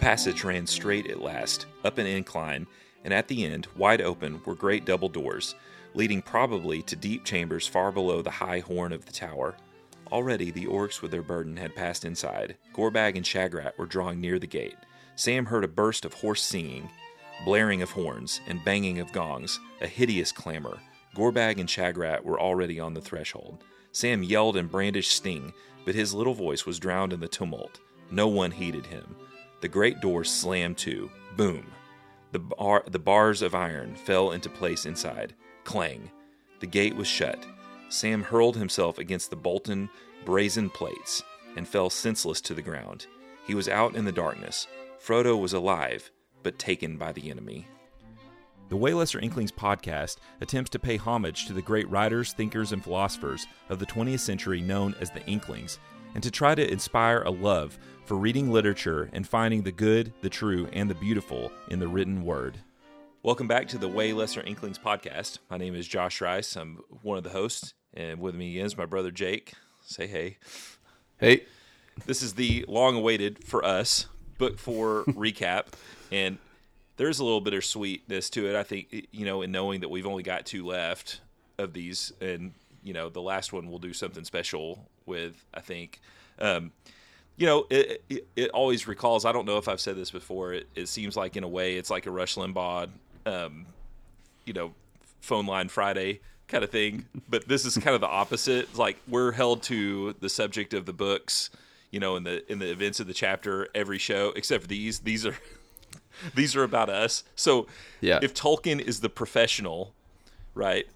passage ran straight at last, up an incline, and at the end, wide open, were great double doors, leading probably to deep chambers far below the high horn of the tower. Already the orcs with their burden had passed inside. Gorbag and Shagrat were drawing near the gate. Sam heard a burst of hoarse singing, blaring of horns, and banging of gongs, a hideous clamor. Gorbag and Shagrat were already on the threshold. Sam yelled and brandished Sting, but his little voice was drowned in the tumult. No one heeded him. The great door slammed to. Boom! The, bar, the bars of iron fell into place inside. Clang! The gate was shut. Sam hurled himself against the bolten, brazen plates and fell senseless to the ground. He was out in the darkness. Frodo was alive, but taken by the enemy. The Way Lesser Inklings podcast attempts to pay homage to the great writers, thinkers, and philosophers of the 20th century known as the Inklings, and to try to inspire a love for reading literature and finding the good, the true, and the beautiful in the written word. Welcome back to the Way Lesser Inklings podcast. My name is Josh Rice. I'm one of the hosts, and with me again is my brother Jake. Say hey. Hey. This is the long awaited for us book four recap. And there's a little bit of sweetness to it. I think, you know, in knowing that we've only got two left of these. And, you know, the last one we'll do something special with, I think. Um, you know, it, it, it, always recalls, I don't know if I've said this before, it, it seems like in a way it's like a Rush Limbaugh, um, you know, phone line Friday kind of thing. But this is kind of the opposite. It's like we're held to the subject of the books, you know, in the in the events of the chapter every show, except for these. These are these are about us. So yeah. if Tolkien is the professional, right?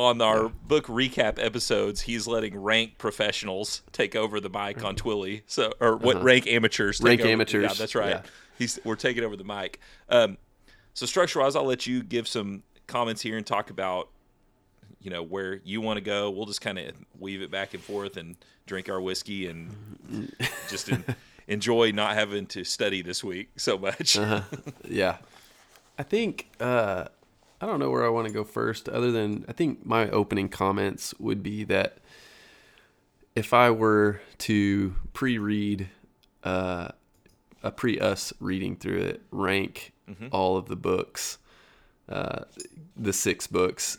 On our book recap episodes, he's letting rank professionals take over the mic on Twilly. So, or what uh-huh. rank amateurs? rank over, amateurs. Yeah, that's right. Yeah. He's we're taking over the mic. Um, so structure wise, I'll let you give some comments here and talk about you know where you want to go. We'll just kind of weave it back and forth and drink our whiskey and just in, enjoy not having to study this week so much. uh-huh. Yeah, I think uh, I don't know where I want to go first. Other than I think my opening comments would be that if I were to pre-read uh, a pre-us reading through it, rank mm-hmm. all of the books, uh, the six books.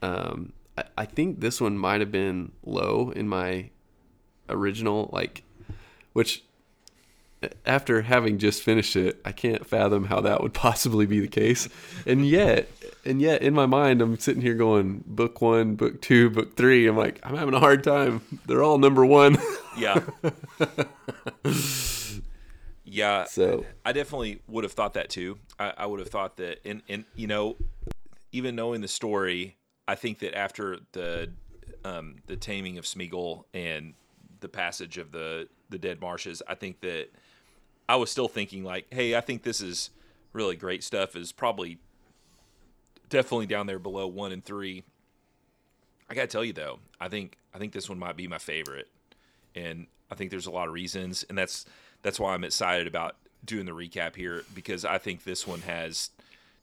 Um, I, I think this one might have been low in my original, like, which after having just finished it, I can't fathom how that would possibly be the case. And yet, and yet in my mind, I'm sitting here going, book one, book two, book three. I'm like, I'm having a hard time. They're all number one. yeah. yeah. So I definitely would have thought that too. I, I would have thought that, and, and, you know, even knowing the story, I think that after the, um, the taming of Smeagol and the passage of the, the dead marshes, I think that, I was still thinking like, hey, I think this is really great stuff. Is probably definitely down there below one and three. I gotta tell you though, I think I think this one might be my favorite, and I think there's a lot of reasons, and that's that's why I'm excited about doing the recap here because I think this one has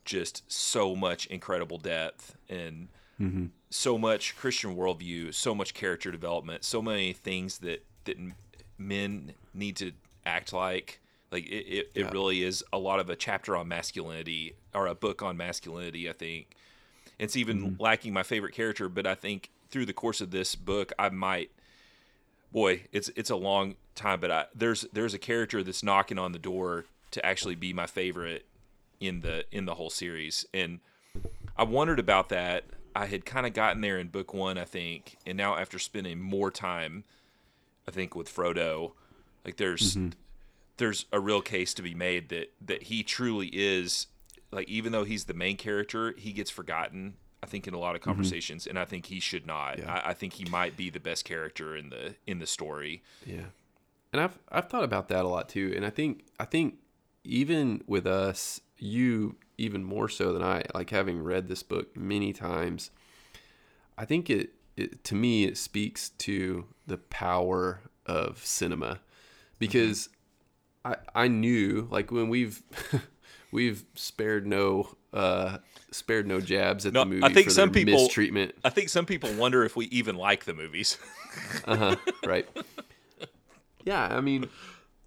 just so much incredible depth and mm-hmm. so much Christian worldview, so much character development, so many things that that men need to act like like it, it, yeah. it really is a lot of a chapter on masculinity or a book on masculinity, I think. It's even mm-hmm. lacking my favorite character, but I think through the course of this book, I might boy, it's it's a long time, but I, there's there's a character that's knocking on the door to actually be my favorite in the in the whole series, and I wondered about that. I had kind of gotten there in book one, I think, and now after spending more time, I think with Frodo, like there's mm-hmm there's a real case to be made that that he truly is like even though he's the main character, he gets forgotten. I think in a lot of mm-hmm. conversations, mm-hmm. and I think he should not. Yeah. I, I, think he might be the best character in the in the story. Yeah, and I've I've thought about that a lot too, and I think I think even with us, you even more so than I, like having read this book many times. I think it, it to me it speaks to the power of cinema because. Mm-hmm I I knew like when we've we've spared no uh spared no jabs at no, the movie. I think some people mistreatment. I think some people wonder if we even like the movies. uh huh. Right. Yeah, I mean,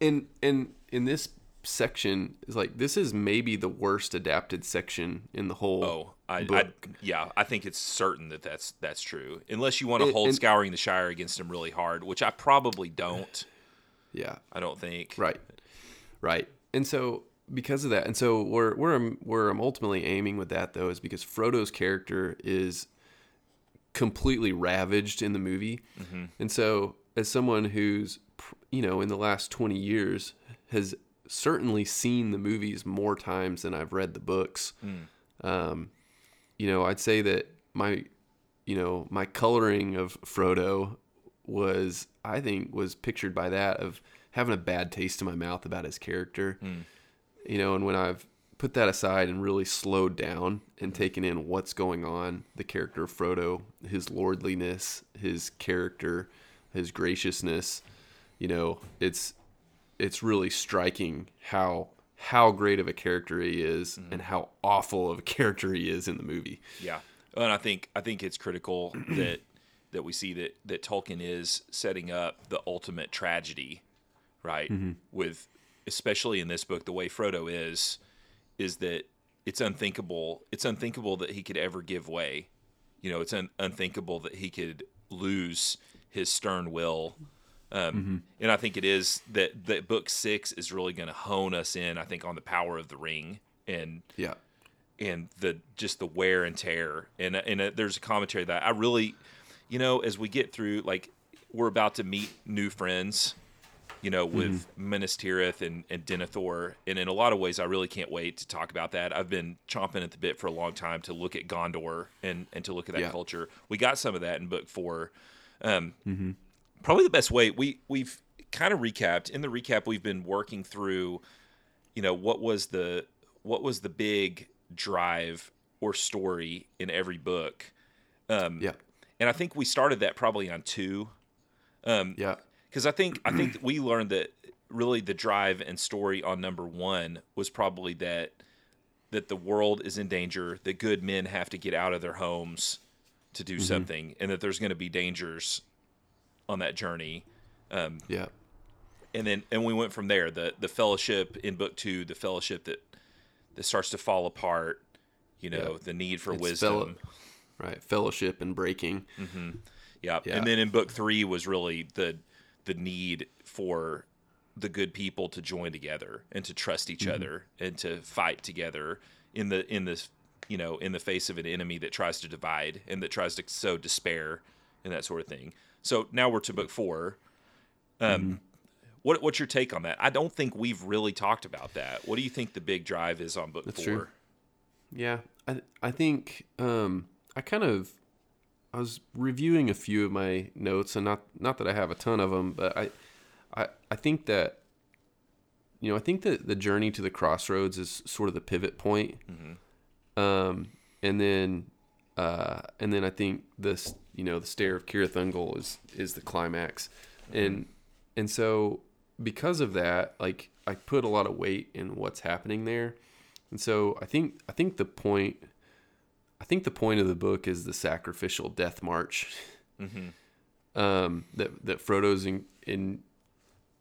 in in in this section is like this is maybe the worst adapted section in the whole. Oh, I, I yeah, I think it's certain that that's that's true. Unless you want to hold and, scouring the Shire against him really hard, which I probably don't. Yeah, I don't think. Right, right, and so because of that, and so where where I'm where I'm ultimately aiming with that though is because Frodo's character is completely ravaged in the movie, mm-hmm. and so as someone who's you know in the last 20 years has certainly seen the movies more times than I've read the books. Mm. Um, you know, I'd say that my, you know, my coloring of Frodo was, I think, was pictured by that of having a bad taste in my mouth about his character. Mm. You know, and when I've put that aside and really slowed down and taken in what's going on, the character of Frodo, his lordliness, his character, his graciousness, you know, it's it's really striking how how great of a character he is mm-hmm. and how awful of a character he is in the movie. Yeah, and I think I think it's critical that that we see that that Tolkien is setting up the ultimate tragedy, right? Mm-hmm. With especially in this book, the way Frodo is, is that it's unthinkable. It's unthinkable that he could ever give way. You know, it's un- unthinkable that he could lose his stern will um, mm-hmm. And I think it is that that book six is really going to hone us in. I think on the power of the ring and yeah, and the just the wear and tear. And and uh, there's a commentary that I really, you know, as we get through, like we're about to meet new friends. You know, with mm-hmm. Minas Tirith and, and Denethor. And in a lot of ways, I really can't wait to talk about that. I've been chomping at the bit for a long time to look at Gondor and, and to look at that yeah. culture. We got some of that in book four. Um, mm-hmm probably the best way we we've kind of recapped in the recap we've been working through you know what was the what was the big drive or story in every book um yeah and i think we started that probably on two um yeah because i think i think we learned that really the drive and story on number one was probably that that the world is in danger that good men have to get out of their homes to do mm-hmm. something and that there's going to be dangers on that journey. Um, yeah. And then and we went from there. The the fellowship in book two, the fellowship that that starts to fall apart. You know, the need for it's wisdom. Fellow, right, fellowship and breaking. Mm-hmm. Yeah. yeah. And then in book three was really the the need for the good people to join together and to trust each mm-hmm. other and to fight together in the in this you know in the face of an enemy that tries to divide and that tries to sow despair and that sort of thing. So now we're to book four. Um, mm-hmm. what what's your take on that? I don't think we've really talked about that. What do you think the big drive is on book That's four? True. Yeah, I I think um, I kind of I was reviewing a few of my notes, and not not that I have a ton of them, but I I I think that you know I think that the journey to the crossroads is sort of the pivot point. Mm-hmm. Um, and then uh, and then I think this, you know, the Stair of Cirith Ungol is is the climax, mm-hmm. and and so because of that, like I put a lot of weight in what's happening there, and so I think I think the point, I think the point of the book is the sacrificial death march, mm-hmm. um, that that Frodo's in, in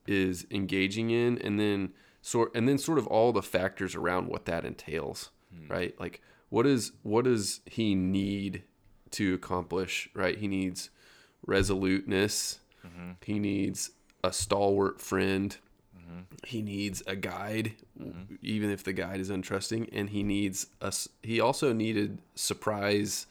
is engaging in, and then sort and then sort of all the factors around what that entails, mm-hmm. right? Like what is what does he need to accomplish right he needs resoluteness mm-hmm. he needs a stalwart friend mm-hmm. he needs a guide mm-hmm. even if the guide is untrusting and he needs a he also needed surprise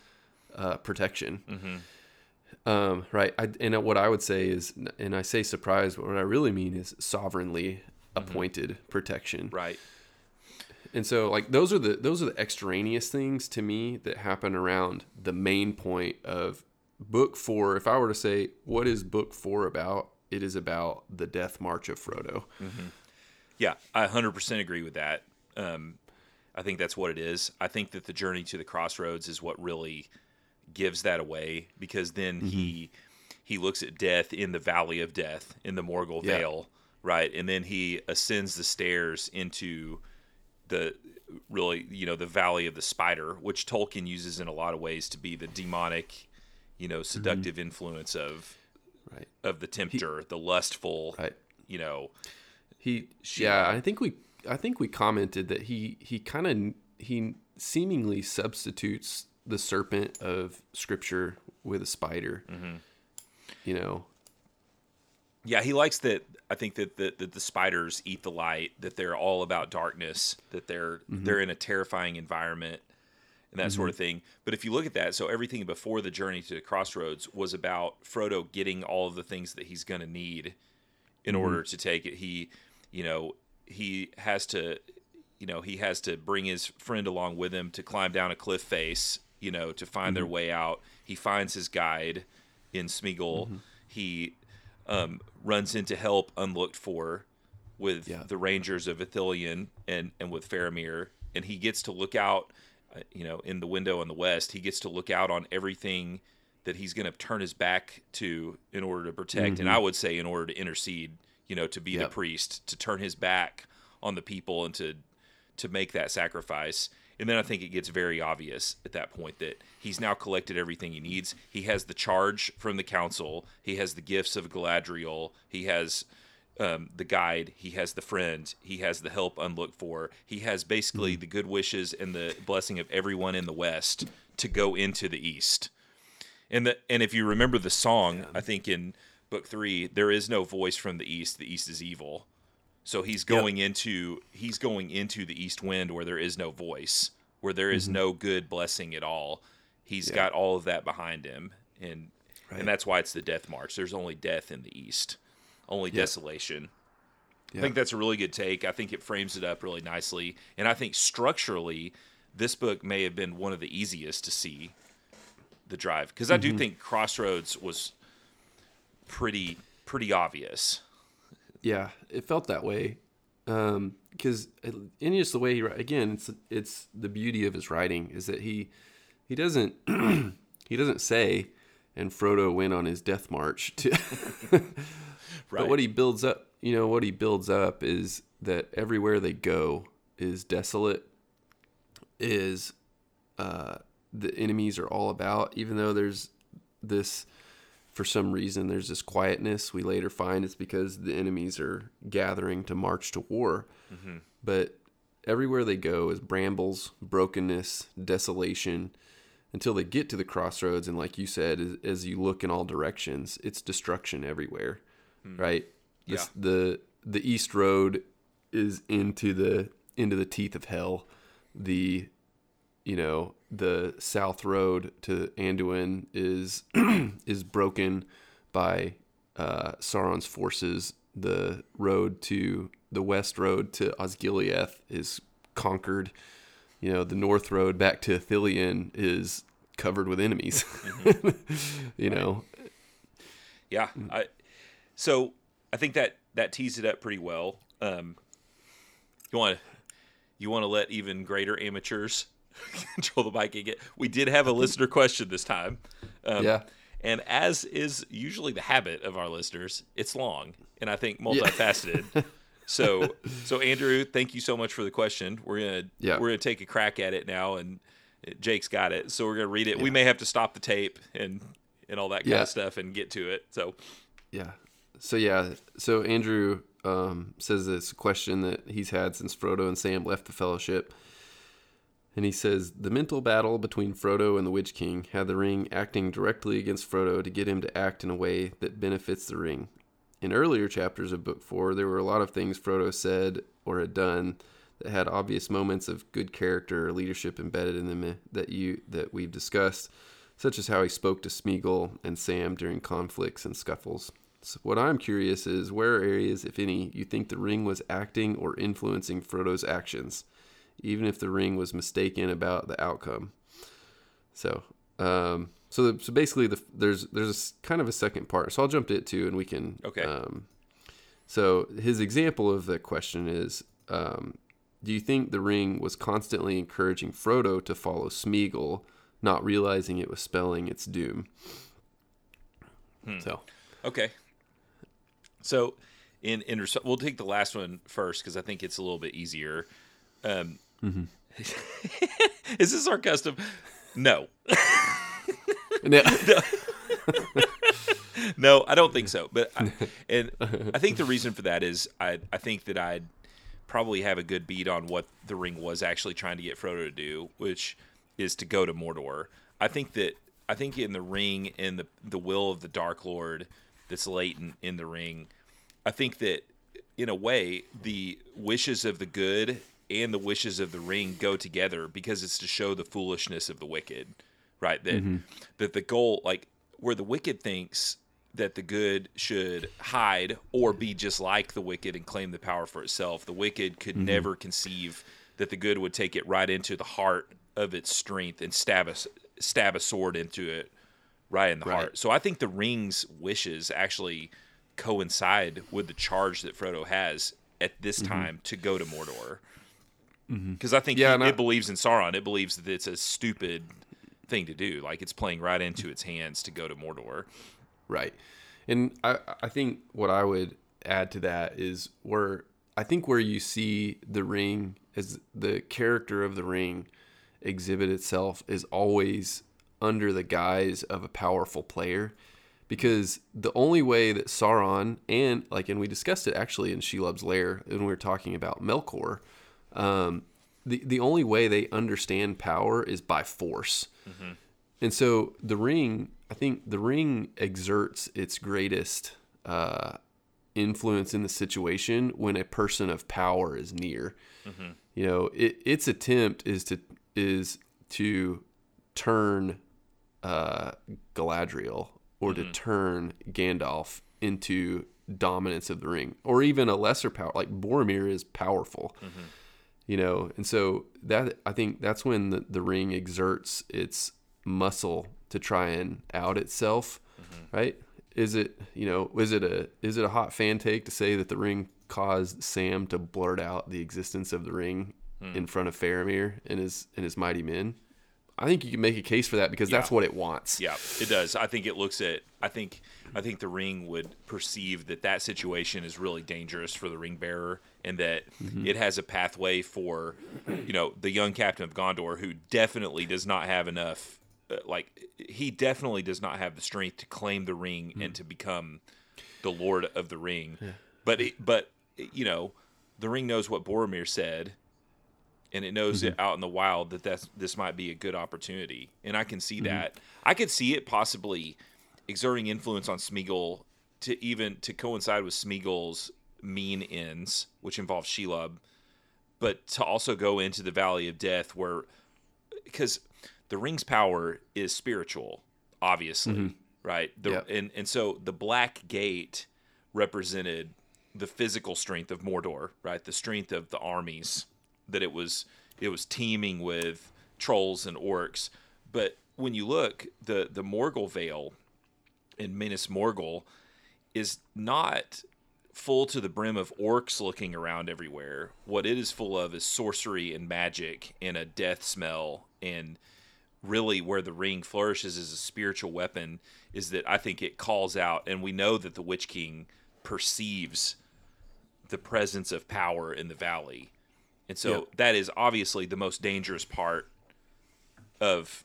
uh, protection mm-hmm. um, right I, and what i would say is and i say surprise but what i really mean is sovereignly mm-hmm. appointed protection right and so like those are the those are the extraneous things to me that happen around the main point of book 4. If I were to say what is book 4 about, it is about the death march of Frodo. Mm-hmm. Yeah, I 100% agree with that. Um, I think that's what it is. I think that the journey to the crossroads is what really gives that away because then mm-hmm. he he looks at death in the valley of death in the Morgul yeah. Vale, right? And then he ascends the stairs into the really you know the valley of the spider which tolkien uses in a lot of ways to be the demonic you know seductive mm-hmm. influence of right of the tempter he, the lustful right you know he yeah i think we I think we commented that he he kind of he seemingly substitutes the serpent of scripture with a spider. Mm-hmm. You know. Yeah, he likes that. I think that the, that the spiders eat the light. That they're all about darkness. That they're mm-hmm. they're in a terrifying environment and that mm-hmm. sort of thing. But if you look at that, so everything before the journey to the crossroads was about Frodo getting all of the things that he's going to need in mm-hmm. order to take it. He, you know, he has to, you know, he has to bring his friend along with him to climb down a cliff face, you know, to find mm-hmm. their way out. He finds his guide in Smeagol. Mm-hmm. He um, runs into help unlooked for with yeah. the Rangers of Ithilien and and with Faramir, and he gets to look out you know, in the window on the west, he gets to look out on everything that he's going to turn his back to in order to protect, mm-hmm. and I would say in order to intercede, you know, to be yep. the priest, to turn his back on the people and to to make that sacrifice. And then I think it gets very obvious at that point that he's now collected everything he needs. He has the charge from the council. He has the gifts of Galadriel. He has um, the guide, he has the friend, he has the help unlooked for, he has basically mm-hmm. the good wishes and the blessing of everyone in the West to go into the East. And the and if you remember the song, yeah. I think in book three, there is no voice from the East. The East is evil. So he's going yep. into he's going into the East Wind where there is no voice, where there is mm-hmm. no good blessing at all. He's yeah. got all of that behind him, and right. and that's why it's the Death March. There's only death in the East only desolation. I think that's a really good take. I think it frames it up really nicely, and I think structurally, this book may have been one of the easiest to see the drive because mm-hmm. I do mm-hmm. think Crossroads was pretty pretty obvious. Yeah, it felt that way because um, in just the way he again, it's it's the beauty of his writing is that he he doesn't he doesn't say, and Frodo went on his death march to. Right. But what he builds up, you know, what he builds up is that everywhere they go is desolate, is uh, the enemies are all about, even though there's this, for some reason, there's this quietness. We later find it's because the enemies are gathering to march to war. Mm-hmm. But everywhere they go is brambles, brokenness, desolation until they get to the crossroads. And like you said, as, as you look in all directions, it's destruction everywhere mm. right? This, yeah. The the East Road is into the into the teeth of hell. The you know the South Road to Anduin is is broken by uh, Sauron's forces. The road to the West Road to Osgiliath is conquered. You know the North Road back to Ithilien is covered with enemies. Mm-hmm. you right. know. Yeah, I so I think that that teased it up pretty well. Um, you want to you want to let even greater amateurs control the bike get. We did have a listener question this time. Um, yeah. And as is usually the habit of our listeners, it's long and I think multifaceted. Yeah. so, so Andrew, thank you so much for the question. We're gonna yeah. we're gonna take a crack at it now, and Jake's got it, so we're gonna read it. Yeah. We may have to stop the tape and and all that kind yeah. of stuff and get to it. So, yeah, so yeah, so Andrew um, says a question that he's had since Frodo and Sam left the Fellowship. And he says the mental battle between Frodo and the Witch King had the ring acting directly against Frodo to get him to act in a way that benefits the ring. In earlier chapters of Book 4, there were a lot of things Frodo said or had done that had obvious moments of good character or leadership embedded in them that you that we've discussed, such as how he spoke to Smeagol and Sam during conflicts and scuffles. So what I'm curious is where areas, if any, you think the ring was acting or influencing Frodo's actions, even if the ring was mistaken about the outcome. So, um, so so basically, the, there's there's a, kind of a second part. So I'll jump to it too, and we can. Okay. Um, so his example of the question is, um, do you think the ring was constantly encouraging Frodo to follow Smeagol, not realizing it was spelling its doom? Hmm. So. Okay. So, in in we'll take the last one first because I think it's a little bit easier. Um, mm-hmm. is this our custom? No. no. no, I don't think so. But I, and I think the reason for that is I I think that I'd probably have a good beat on what the ring was actually trying to get Frodo to do, which is to go to Mordor. I think that I think in the ring and the the will of the Dark Lord that's latent in the ring, I think that in a way the wishes of the good and the wishes of the ring go together because it's to show the foolishness of the wicked, right? That mm-hmm. that the goal like where the wicked thinks that the good should hide or be just like the wicked and claim the power for itself. The wicked could mm-hmm. never conceive that the good would take it right into the heart of its strength and stab a, stab a sword into it right in the right. heart. So I think the ring's wishes actually coincide with the charge that Frodo has at this mm-hmm. time to go to Mordor. Because mm-hmm. I think yeah, it, I, it believes in Sauron. It believes that it's a stupid thing to do. Like it's playing right into its hands to go to Mordor. Right. And I, I think what I would add to that is where I think where you see the ring as the character of the ring exhibit itself is always under the guise of a powerful player because the only way that Sauron and like and we discussed it actually in Shelob's lair when we were talking about Melkor um, the the only way they understand power is by force mm-hmm. and so the ring I think the ring exerts its greatest uh, influence in the situation when a person of power is near. Mm-hmm. You know, it, its attempt is to is to turn uh, Galadriel or mm-hmm. to turn Gandalf into dominance of the ring, or even a lesser power like Boromir is powerful. Mm-hmm. You know, and so that I think that's when the, the ring exerts its muscle to try and out itself, mm-hmm. right? Is it you know is it a is it a hot fan take to say that the ring caused Sam to blurt out the existence of the ring mm. in front of Faramir and his and his mighty men? I think you can make a case for that because yeah. that's what it wants. Yeah, it does. I think it looks at. I think. I think the ring would perceive that that situation is really dangerous for the ring bearer, and that mm-hmm. it has a pathway for, you know, the young captain of Gondor who definitely does not have enough uh, like he definitely does not have the strength to claim the ring mm. and to become the lord of the ring. Yeah. But it, but you know, the ring knows what Boromir said, and it knows mm-hmm. it out in the wild that that's this might be a good opportunity, and I can see mm-hmm. that. I could see it possibly exerting influence on Smeagol to even to coincide with Smeagol's mean ends, which involve Shelob, but to also go into the Valley of Death where because the ring's power is spiritual, obviously, mm-hmm. right? The, yep. and and so the Black Gate represented the physical strength of Mordor, right? The strength of the armies that it was it was teeming with trolls and orcs. But when you look, the the Morgul Vale in Minas Morgul is not full to the brim of orcs looking around everywhere. What it is full of is sorcery and magic and a death smell and really where the ring flourishes as a spiritual weapon is that I think it calls out, and we know that the Witch King perceives the presence of power in the valley. And so yep. that is obviously the most dangerous part of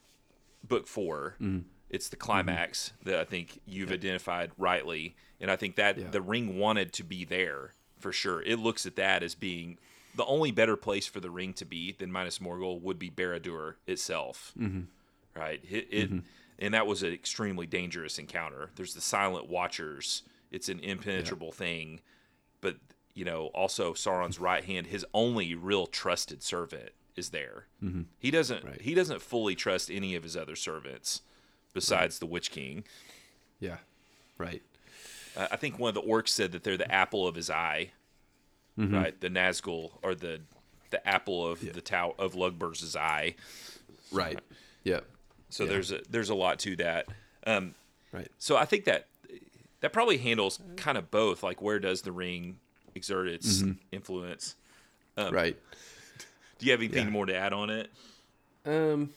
book 4 mm. It's the climax mm-hmm. that I think you've yep. identified rightly. And I think that the ring wanted to be there for sure. It looks at that as being the only better place for the ring to be than Minas Morgul would be Barad-dûr itself, mm-hmm. right? It, it mm-hmm. and that was an extremely dangerous encounter. There's the Silent Watchers. It's an impenetrable yeah. thing, but you know, also Sauron's right hand, his only real trusted servant, is there. Mm-hmm. He doesn't right. he doesn't fully trust any of his other servants besides right. the Witch King. Yeah, right. Uh, I think one of the orcs said that they're the apple of his eye mm-hmm. right? The Nazgul or the the apple of yeah. the tower of Lugburz's eye, right? Yeah. So yeah. there's a there's a lot to that. Um, right. So I think that that probably handles kind of both. Like where does the ring exert its mm-hmm. influence? Um, right. Do you have anything yeah. more to add on it? Um.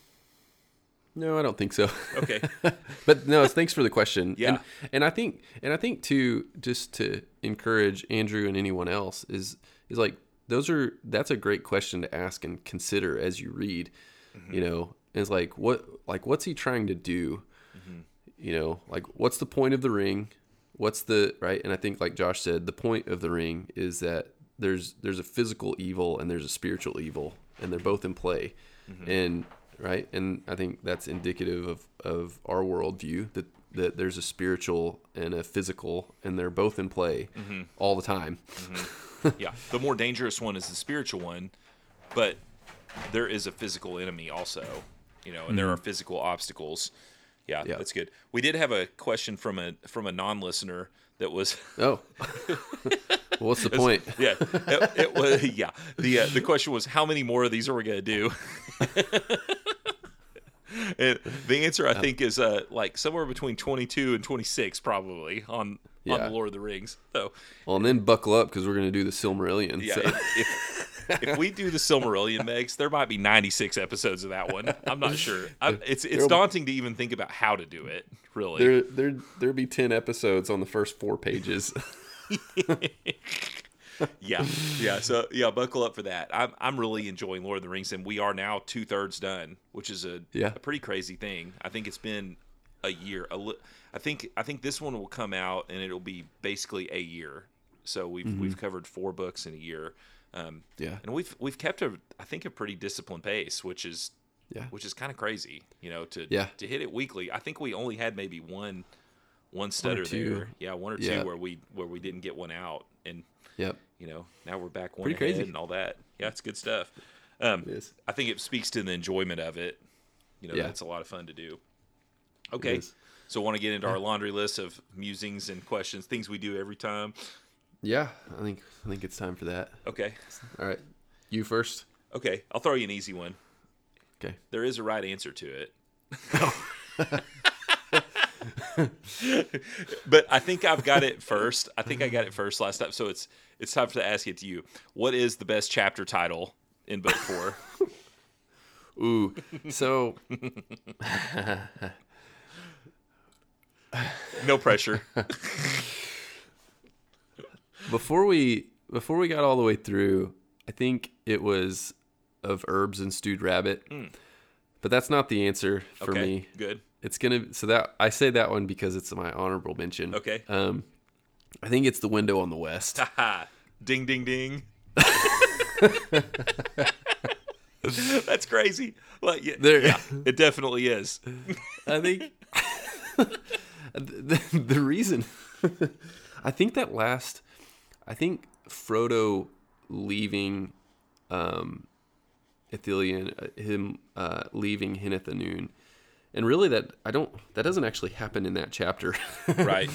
No, I don't think so. Okay. but no, thanks for the question. Yeah. And, and I think and I think too just to encourage Andrew and anyone else is is like those are that's a great question to ask and consider as you read. Mm-hmm. You know, it's like what like what's he trying to do? Mm-hmm. You know, like what's the point of the ring? What's the right? And I think like Josh said, the point of the ring is that there's there's a physical evil and there's a spiritual evil, and they're both in play, mm-hmm. and right, and I think that's indicative of of our worldview that that there's a spiritual and a physical, and they're both in play mm-hmm. all the time. Mm-hmm. yeah, the more dangerous one is the spiritual one, but there is a physical enemy also, you know, and mm-hmm. there are physical obstacles. Yeah, yeah, that's good. We did have a question from a from a non-listener that was oh. What's the point? Yeah it, it, was yeah. The uh, the question was how many more of these are we going to do? And the answer i think is uh like somewhere between 22 and 26 probably on yeah. on the lord of the rings so well and then buckle up because we're going to do the silmarillion yeah so. if, if, if we do the Silmarillion, Megs, there might be 96 episodes of that one. I'm not sure. I, it's it's daunting to even think about how to do it. Really, there there there'd be 10 episodes on the first four pages. yeah, yeah. So yeah, buckle up for that. I'm I'm really enjoying Lord of the Rings, and we are now two thirds done, which is a yeah. a pretty crazy thing. I think it's been a year. A li- I think I think this one will come out, and it'll be basically a year. So we've mm-hmm. we've covered four books in a year. Um, yeah, and we've we've kept a I think a pretty disciplined pace, which is yeah, which is kind of crazy, you know, to yeah. to hit it weekly. I think we only had maybe one one stutter one there, yeah, one or two where we where we didn't get one out, and yep, you know, now we're back one pretty crazy and all that. Yeah, it's good stuff. Um. I think it speaks to the enjoyment of it. You know, yeah. that's a lot of fun to do. Okay, so want to get into yeah. our laundry list of musings and questions, things we do every time. Yeah, I think I think it's time for that. Okay. All right. You first. Okay, I'll throw you an easy one. Okay. There is a right answer to it. but I think I've got it first. I think I got it first last time. So it's it's time to ask it to you. What is the best chapter title in book four? Ooh. So no pressure before we before we got all the way through, I think it was of herbs and stewed rabbit. Mm. But that's not the answer for okay, me. Good. It's gonna so that I say that one because it's my honorable mention. Okay. Um, I think it's the window on the west. ding ding ding. That's crazy. Like yeah, there, yeah, it definitely is. I think the, the reason I think that last I think Frodo leaving um, Ithilien, uh, him uh, leaving Henneth and really that I don't that doesn't actually happen in that chapter, right?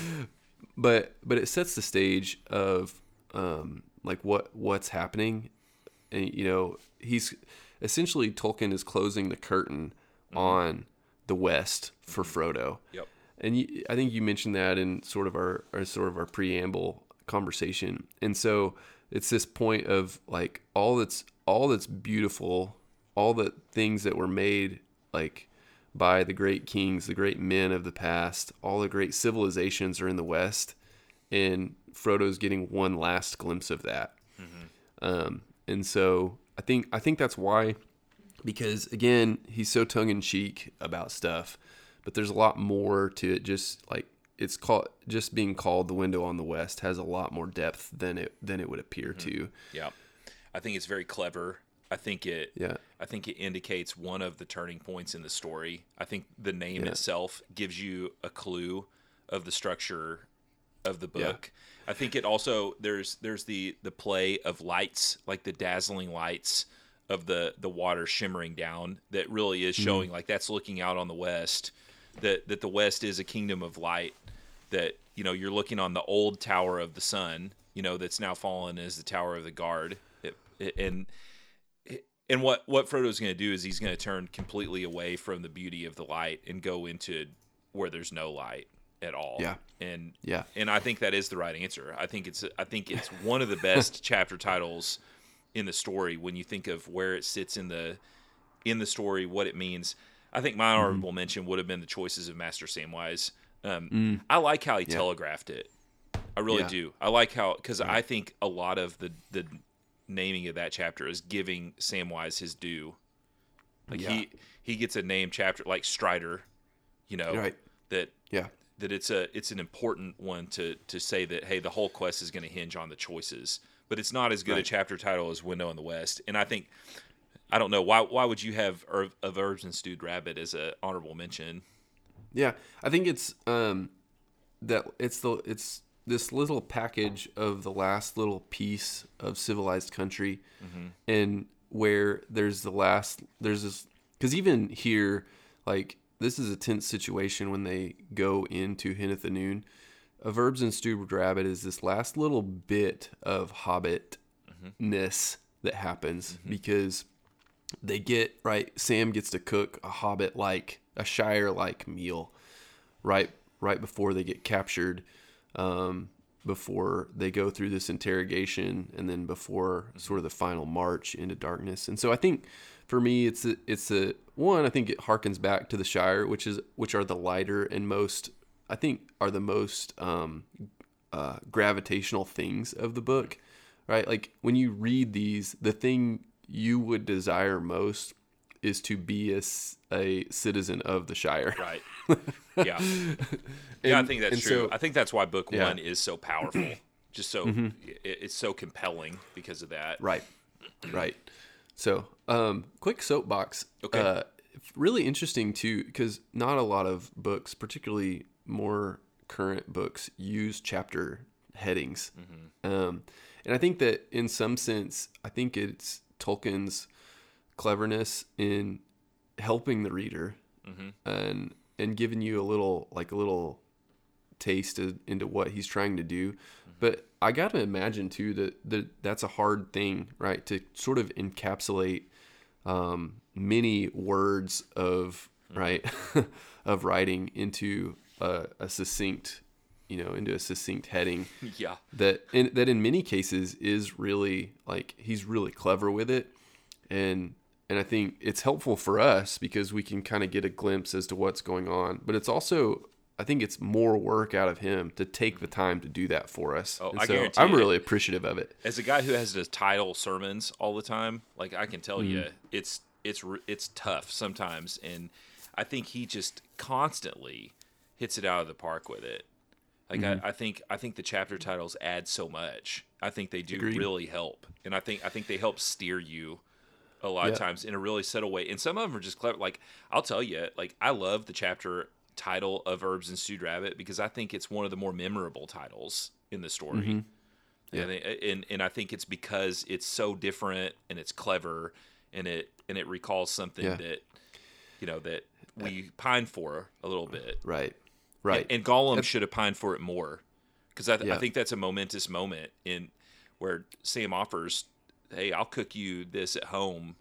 But but it sets the stage of um, like what what's happening, and you know he's essentially Tolkien is closing the curtain mm-hmm. on the West for Frodo. Yep. And you, I think you mentioned that in sort of our, our sort of our preamble conversation. And so it's this point of like all that's all that's beautiful, all the things that were made like by the great kings, the great men of the past, all the great civilizations are in the West, and Frodo's getting one last glimpse of that. Mm-hmm. Um, and so I think I think that's why, because again, he's so tongue in cheek about stuff, but there's a lot more to it. Just like it's called just being called the window on the west has a lot more depth than it than it would appear mm-hmm. to. Yeah, I think it's very clever. I think it. Yeah. I think it indicates one of the turning points in the story. I think the name yeah. itself gives you a clue of the structure of the book. Yeah. I think it also there's there's the the play of lights, like the dazzling lights of the the water shimmering down that really is mm-hmm. showing mm-hmm. like that's looking out on the west that that the west is a kingdom of light that you know you're looking on the old tower of the sun you know that's now fallen as the tower of the guard it, it, and and what what Frodo's going to do is he's going to turn completely away from the beauty of the light and go into where there's no light at all. Yeah. And yeah. And I think that is the right answer. I think it's I think it's one of the best chapter titles in the story when you think of where it sits in the in the story, what it means. I think my mm-hmm. honorable mm-hmm. mention would have been the choices of Master Samwise. Um, mm. I like how he yeah. telegraphed it. I really yeah. do. I like how because yeah. I think a lot of the the naming of that chapter is giving Samwise his due. Like he he gets a name chapter like Strider, you know, right. that yeah that it's a it's an important one to to say that hey the whole quest is going to hinge on the choices but it's not as good right. a chapter title as Window in the West. And I think I don't know why why would you have of herbs and stewed rabbit as an honorable mention? Yeah, I think it's um that it's the it's this little package of the last little piece of civilized country, mm-hmm. and where there's the last there's this because even here like this is a tense situation when they go into Henneth Annûn. Of Herbs and Stewed Rabbit is this last little bit of hobbitness mm-hmm. that happens mm-hmm. because they get right Sam gets to cook a hobbit like a shire like meal right right before they get captured um, before they go through this interrogation and then before sort of the final march into darkness. And so I think for me it's a, it's a one I think it harkens back to the Shire, which is which are the lighter and most I think are the most um, uh, gravitational things of the book, right? Like when you read these, the thing you would desire most is to be a, a citizen of the Shire. Right. Yeah. and, yeah, I think that's true. So, I think that's why book yeah. one is so powerful. Just so mm-hmm. it, it's so compelling because of that. Right. Right. So, um, quick soapbox. Okay. Uh, really interesting too, because not a lot of books, particularly more current books, use chapter headings. Mm-hmm. Um, and I think that in some sense, I think it's Tolkien's cleverness in helping the reader mm-hmm. and and giving you a little like a little taste of, into what he's trying to do. Mm-hmm. But I got to imagine too that, that that's a hard thing, right? To sort of encapsulate um, many words of mm-hmm. right of writing into a, a, succinct, you know, into a succinct heading. Yeah. That in, that in many cases is really like he's really clever with it, and and I think it's helpful for us because we can kind of get a glimpse as to what's going on. But it's also, I think it's more work out of him to take the time to do that for us. Oh, and I so guarantee I'm really appreciative of it. As a guy who has to title sermons all the time, like I can tell mm-hmm. you, it's it's it's tough sometimes, and I think he just constantly hits it out of the park with it. Like mm-hmm. I, I, think I think the chapter titles add so much. I think they do Agreed. really help, and I think I think they help steer you a lot yeah. of times in a really subtle way. And some of them are just clever. Like I'll tell you, like I love the chapter title of Herbs and Stewed Rabbit because I think it's one of the more memorable titles in the story. Mm-hmm. Yeah. And, and and I think it's because it's so different and it's clever and it and it recalls something yeah. that you know that we pine for a little bit. Right. Right. And, and Gollum should have pined for it more because I, th- yeah. I think that's a momentous moment in where Sam offers hey, I'll cook you this at home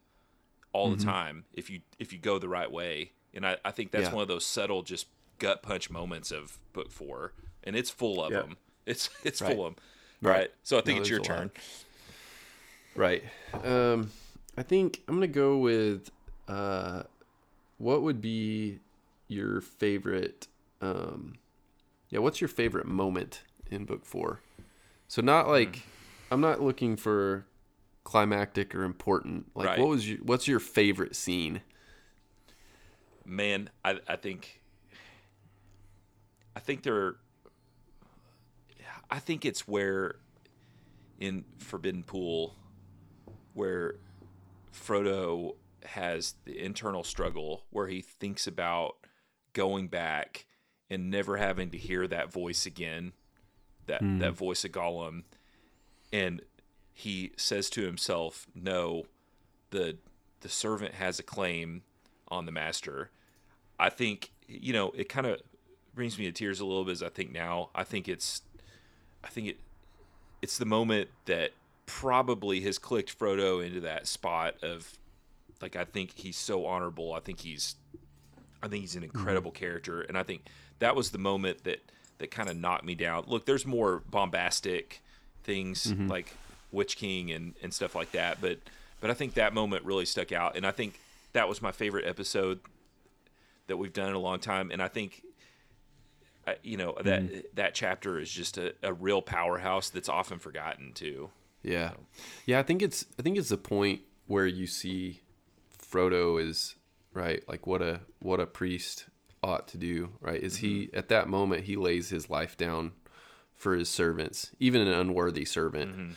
all mm-hmm. the time if you if you go the right way. And I, I think that's yeah. one of those subtle, just gut punch moments of book four, and it's full of yep. them. It's it's right. full of them. Right. right. So I think no, it's your turn. Right. Um, I think I'm gonna go with uh, what would be your favorite? Um, yeah, what's your favorite moment in book four? So not like mm. I'm not looking for climactic or important. Like, right. what was your what's your favorite scene? Man, I I think I think there. I think it's where in Forbidden Pool, where Frodo has the internal struggle where he thinks about going back and never having to hear that voice again, that mm. that voice of Gollum, and he says to himself, "No, the the servant has a claim on the master." I think you know it kind of brings me to tears a little bit as I think now. I think it's, I think it, it's the moment that probably has clicked Frodo into that spot of, like I think he's so honorable. I think he's, I think he's an mm-hmm. incredible mm-hmm. character, and I think that was the moment that that kind of knocked me down. Look, there's more bombastic things mm-hmm. like Witch King and and stuff like that. But but I think that moment really stuck out, and I think that was my favorite episode that we've done in a long time. And I think you know that mm. that chapter is just a, a real powerhouse that's often forgotten too. Yeah, so. yeah. I think it's I think it's the point where you see Frodo is right, like what a what a priest ought to do. Right? Is mm-hmm. he at that moment he lays his life down for his servants, even an unworthy servant. Mm-hmm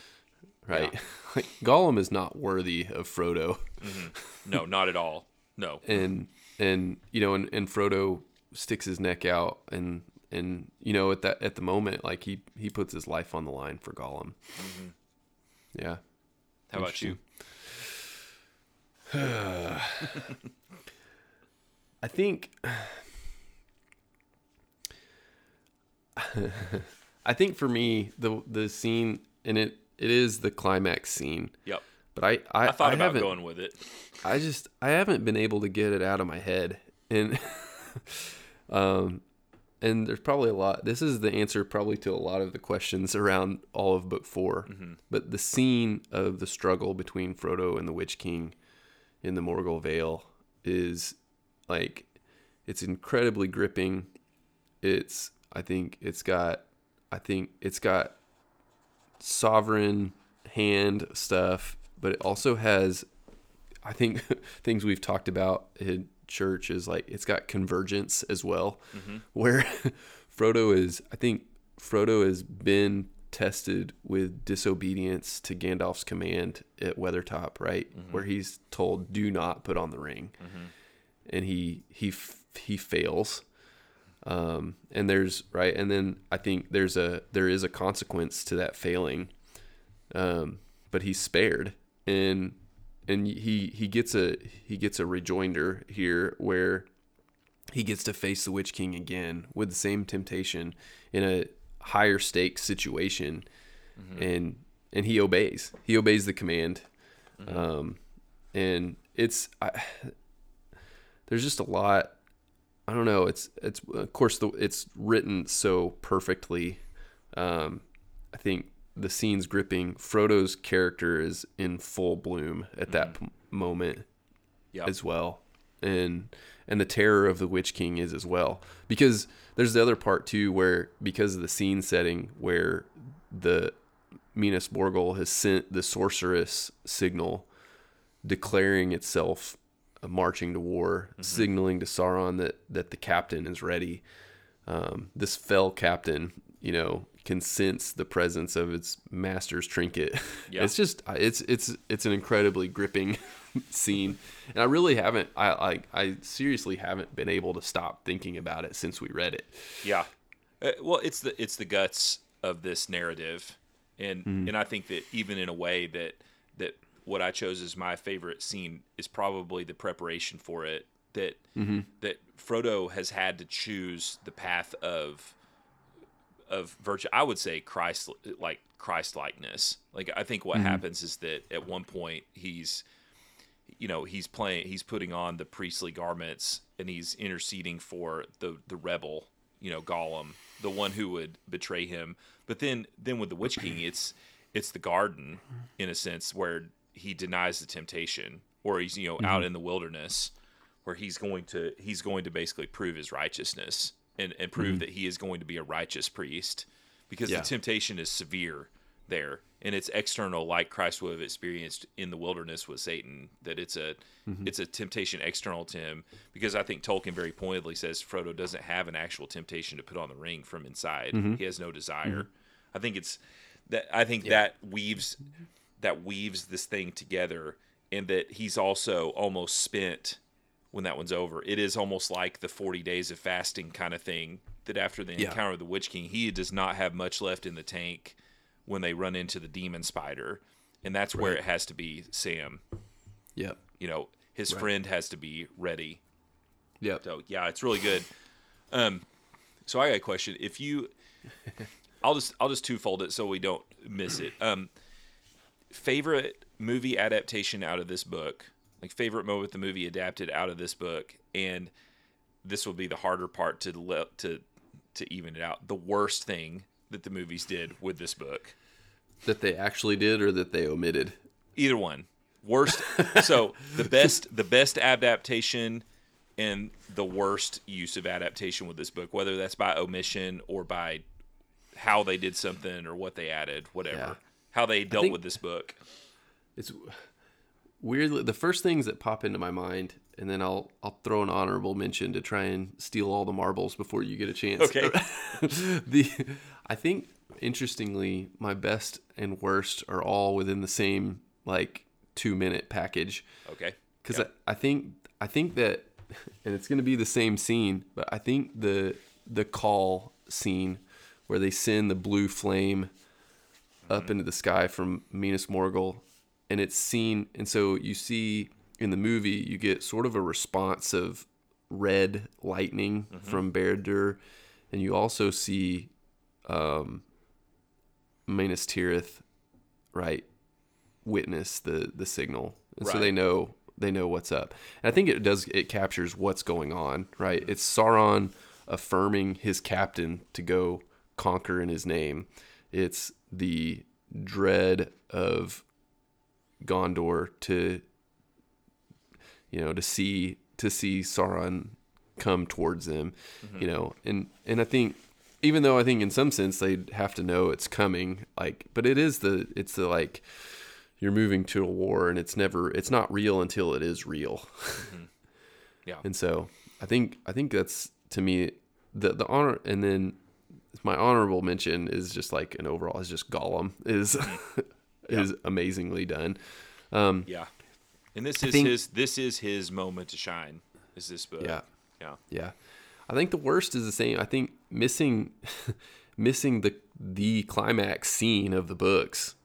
right? Yeah. like Gollum is not worthy of Frodo. Mm-hmm. No, not at all. No. and and you know, and, and Frodo sticks his neck out and and you know at that at the moment like he he puts his life on the line for Gollum. Mm-hmm. Yeah. How about you? I think I think for me the the scene and it it is the climax scene. Yep. But I I, I thought I about going with it. I just I haven't been able to get it out of my head and um and there's probably a lot this is the answer probably to a lot of the questions around all of book 4. Mm-hmm. But the scene of the struggle between Frodo and the Witch King in the Morgul Vale is like it's incredibly gripping. It's I think it's got I think it's got sovereign hand stuff, but it also has I think things we've talked about in church is like it's got convergence as well, mm-hmm. where Frodo is I think Frodo has been tested with disobedience to Gandalf's command at Weathertop, right? Mm-hmm. Where he's told, "Do not put on the ring," mm-hmm. and he he he fails. Um, and there's right, and then I think there's a there is a consequence to that failing, um, but he's spared, and and he he gets a he gets a rejoinder here where he gets to face the Witch King again with the same temptation in a higher stakes situation, mm-hmm. and and he obeys. He obeys the command, mm-hmm. um, and it's I, there's just a lot. I don't know. It's it's of course the, it's written so perfectly. Um, I think the scene's gripping. Frodo's character is in full bloom at that mm-hmm. p- moment yep. as well, and and the terror of the Witch King is as well. Because there's the other part too, where because of the scene setting, where the Minas Morgul has sent the sorceress signal, declaring itself marching to war, mm-hmm. signaling to Sauron that that the captain is ready. Um, this fell captain, you know, can sense the presence of its master's trinket. Yeah. It's just it's it's it's an incredibly gripping scene, and I really haven't I like I seriously haven't been able to stop thinking about it since we read it. Yeah, uh, well, it's the it's the guts of this narrative, and mm. and I think that even in a way that that what I chose as my favorite scene is probably the preparation for it. That mm-hmm. that Frodo has had to choose the path of of virtue. I would say Christ like Christ likeness. Like I think what mm-hmm. happens is that at one point he's you know he's playing he's putting on the priestly garments and he's interceding for the the rebel you know Gollum the one who would betray him but then then with the Witch King it's it's the garden in a sense where he denies the temptation or he's you know mm-hmm. out in the wilderness where he's going to he's going to basically prove his righteousness and, and prove mm-hmm. that he is going to be a righteous priest because yeah. the temptation is severe there and it's external like Christ would have experienced in the wilderness with Satan that it's a mm-hmm. it's a temptation external to him because I think Tolkien very pointedly says Frodo doesn't have an actual temptation to put on the ring from inside mm-hmm. he has no desire mm-hmm. I think it's that I think yeah. that weaves that weaves this thing together and that he's also almost spent when that one's over. It is almost like the 40 days of fasting kind of thing that after the yeah. encounter with the Witch King, he does not have much left in the tank when they run into the demon spider. And that's right. where it has to be Sam. Yep. You know, his right. friend has to be ready. Yep. So yeah, it's really good. Um, so I got a question. If you, I'll just I'll just twofold it so we don't miss it. Um, favorite movie adaptation out of this book like favorite moment the movie adapted out of this book, and this will be the harder part to le- to to even it out. The worst thing that the movies did with this book that they actually did or that they omitted. Either one. Worst. so the best the best adaptation and the worst use of adaptation with this book, whether that's by omission or by how they did something or what they added, whatever. Yeah. How they dealt with this book. It's weirdly the first things that pop into my mind and then I'll I'll throw an honorable mention to try and steal all the marbles before you get a chance. Okay. the I think interestingly my best and worst are all within the same like 2 minute package. Okay. Cuz yep. I, I think I think that and it's going to be the same scene, but I think the the call scene where they send the blue flame up mm-hmm. into the sky from Minas Morgul and it's seen and so you see in the movie you get sort of a response of red lightning mm-hmm. from Barad-dûr and you also see um Minas Tirith right witness the the signal and right. so they know they know what's up and I think it does it captures what's going on right mm-hmm. it's Sauron affirming his captain to go conquer in his name it's the dread of Gondor to you know to see to see Sauron come towards them, mm-hmm. you know, and and I think even though I think in some sense they have to know it's coming, like, but it is the it's the like you're moving to a war and it's never it's not real until it is real. Mm-hmm. Yeah, and so I think I think that's to me the the honor and then my honorable mention is just like an overall is just Gollum is mm-hmm. is amazingly done. Um, yeah, and this is think, his this is his moment to shine. Is this book? Yeah, yeah, yeah. I think the worst is the same. I think missing missing the the climax scene of the books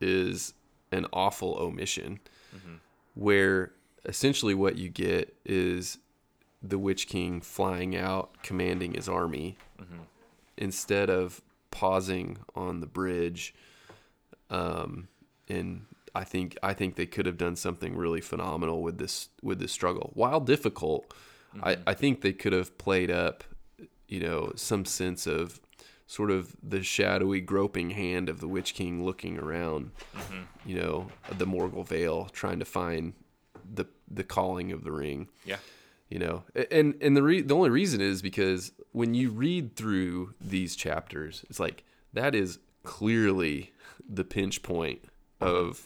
is an awful omission, mm-hmm. where essentially what you get is the Witch King flying out, commanding his army, mm-hmm. instead of pausing on the bridge, um, and I think I think they could have done something really phenomenal with this with this struggle. While difficult, mm-hmm. I, I think they could have played up, you know, some sense of sort of the shadowy groping hand of the Witch King looking around, mm-hmm. you know, the Morgul Vale, trying to find the the calling of the ring. Yeah. You know, and and the re- the only reason is because when you read through these chapters, it's like that is clearly the pinch point of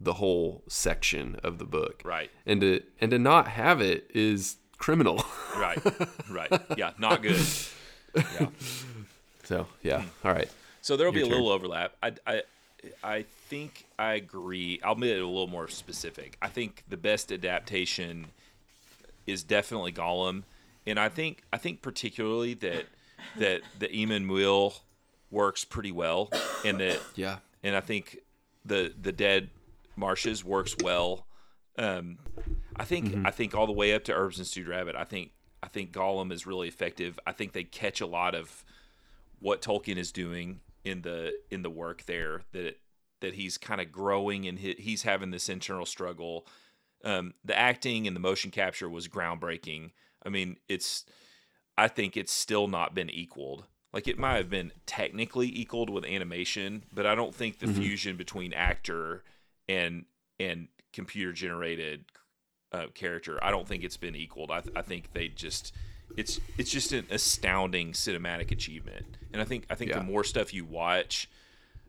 the whole section of the book. Right. And to and to not have it is criminal. right. Right. Yeah, not good. Yeah. So, yeah. Hmm. All right. So there'll Your be a turn. little overlap. I I I think I agree. I'll make it a little more specific. I think the best adaptation is definitely Gollum, and I think I think particularly that that the Emyn Muil works pretty well, and that yeah, and I think the the dead marshes works well. Um, I think mm-hmm. I think all the way up to Herbs and Stewed Rabbit. I think I think Gollum is really effective. I think they catch a lot of what Tolkien is doing in the in the work there that that he's kind of growing and he, he's having this internal struggle. Um, the acting and the motion capture was groundbreaking. I mean, it's I think it's still not been equaled. Like it might have been technically equaled with animation, but I don't think the mm-hmm. fusion between actor and and computer generated uh, character, I don't think it's been equaled. I, th- I think they just it's it's just an astounding cinematic achievement, and I think I think yeah. the more stuff you watch,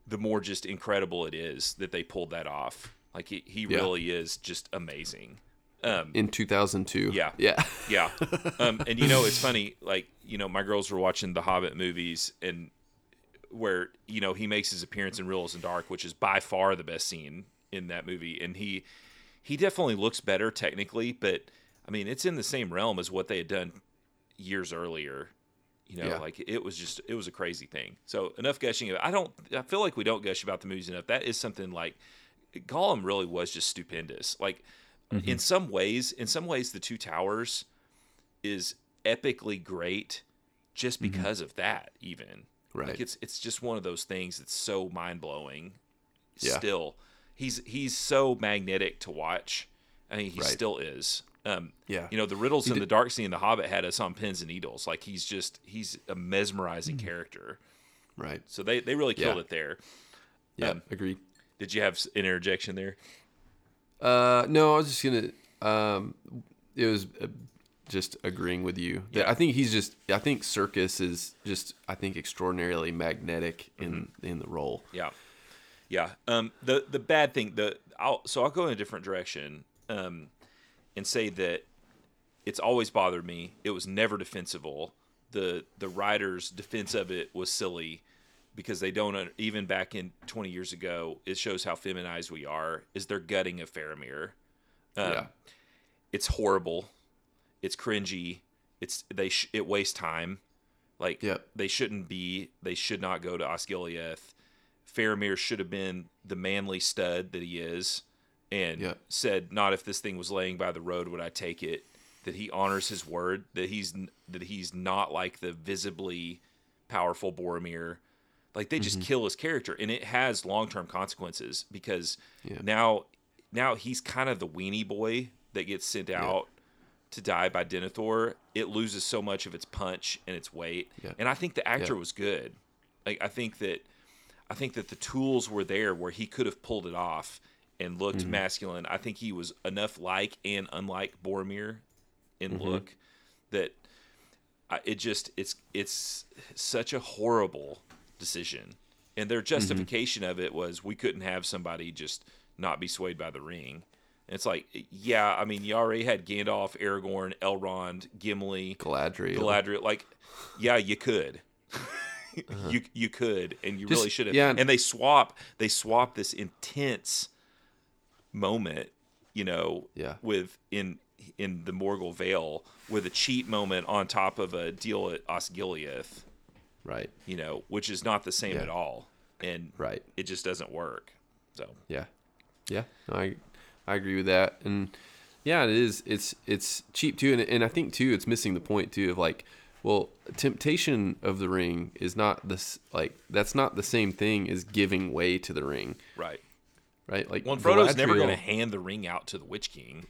the more just incredible it is that they pulled that off. Like he, he yeah. really is just amazing. Um, in 2002. Yeah. Yeah. yeah. Um, and you know, it's funny, like, you know, my girls were watching the Hobbit movies and where, you know, he makes his appearance in Riddles in Dark, which is by far the best scene in that movie. And he, he definitely looks better technically, but I mean, it's in the same realm as what they had done years earlier. You know, yeah. like it was just, it was a crazy thing. So enough gushing. I don't, I feel like we don't gush about the movies enough. That is something like, Gollum really was just stupendous. Like, Mm-hmm. In some ways, in some ways, the Two Towers is epically great just mm-hmm. because mm-hmm. of that. Even right, like it's it's just one of those things that's so mind blowing. Yeah. Still, he's he's so magnetic to watch. I mean, he right. still is. Um, yeah, you know the riddles he in did... the dark scene in the Hobbit had us on pins and needles. Like he's just he's a mesmerizing mm-hmm. character. Right. So they they really killed yeah. it there. Yeah, um, agreed. Did you have an interjection there? Uh, no, I was just gonna. Um, it was uh, just agreeing with you. Yeah. I think he's just. I think Serkis is just. I think extraordinarily magnetic in mm-hmm. in the role. Yeah. Yeah. Um. The the bad thing. The I'll so I'll go in a different direction. Um, and say that it's always bothered me. It was never defensible. The the writers' defense of it was silly because they don't even back in 20 years ago. It shows how feminized we are. Is they're gutting a Faramir. Um, yeah. It's horrible. It's cringy. It's they sh- it wastes time. Like yep. they shouldn't be. They should not go to Osgiliath. Faramir should have been the manly stud that he is, and said, "Not if this thing was laying by the road would I take it." That he honors his word. That he's that he's not like the visibly powerful Boromir. Like they just mm-hmm. kill his character, and it has long term consequences because yeah. now now he's kind of the weenie boy that gets sent out to die by Denethor, it loses so much of its punch and its weight. Yeah. And I think the actor was good. Like I think that I think that the tools were there where he could have pulled it off and looked mm-hmm. masculine. I think he was enough like and unlike Boromir in mm-hmm. look that I, it just it's it's such a horrible decision. And their mm-hmm. justification mm-hmm. of it was we couldn't have somebody just not be swayed by the ring it's like, yeah, I mean, you already had Gandalf, Aragorn, Elrond, Gimli, Galadriel. Galadriel. Like, yeah, you could. uh-huh. You you could, and you Just, really should have. Yeah. And they swap. They swap this intense moment, you know, yeah. with in in the Morgul Vale with a cheat moment on top of a deal at Osgiliath. Right. You know, which is not the same yeah. at all. And right. it just doesn't work. So Yeah. Yeah. I I agree with that. And yeah, it is. It's it's cheap too, and and I think too, it's missing the point too of like, well, temptation of the ring is not this like that's not the same thing as giving way to the ring. Right. Right. Like, well, Frodo's Galadriel, never going to hand the ring out to the Witch King.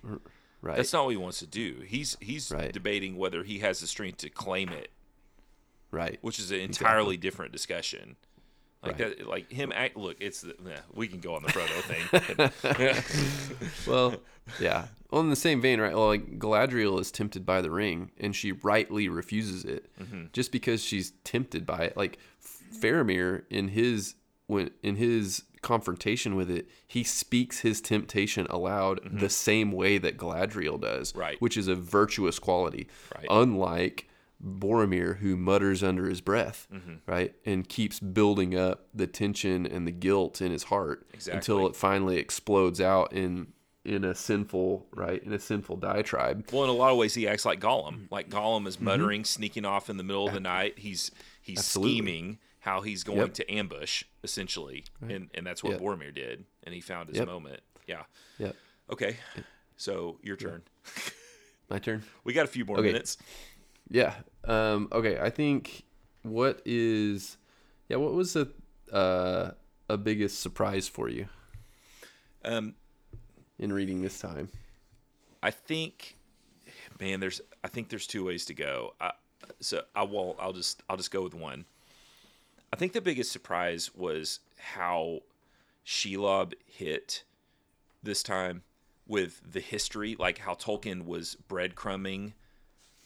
Right. That's not what he wants to do. He's he's right. debating whether he has the strength to claim it. Right. Which is an entirely exactly. different discussion. Like right. that, like him. Act, look, it's the, yeah, we can go on the Frodo thing. well, yeah. Well, in the same vein, right? Well, like Galadriel is tempted by the ring, and she rightly refuses it, mm-hmm. just because she's tempted by it. Like Faramir, in his when in his confrontation with it, he speaks his temptation aloud mm-hmm. the same way that Galadriel does, right? Which is a virtuous quality, right? Unlike Boromir who mutters under his breath, mm-hmm. right, and keeps building up the tension and the guilt in his heart exactly. until it finally explodes out in in a sinful right in a sinful diatribe. Well, in a lot of ways, he acts like Gollum. Like Gollum is mm-hmm. muttering, mm-hmm. sneaking off in the middle of the night. He's he's Absolutely. scheming how he's going yep. to ambush essentially, right. and and that's what yep. Boromir did, and he found his yep. moment. Yeah. Yeah. Okay. So your turn. My turn. We got a few more okay. minutes. Yeah. Um, okay. I think what is yeah. What was a uh, a biggest surprise for you? Um, in reading this time, I think, man, there's I think there's two ways to go. I, so I won't. I'll just I'll just go with one. I think the biggest surprise was how Shelob hit this time with the history, like how Tolkien was breadcrumbing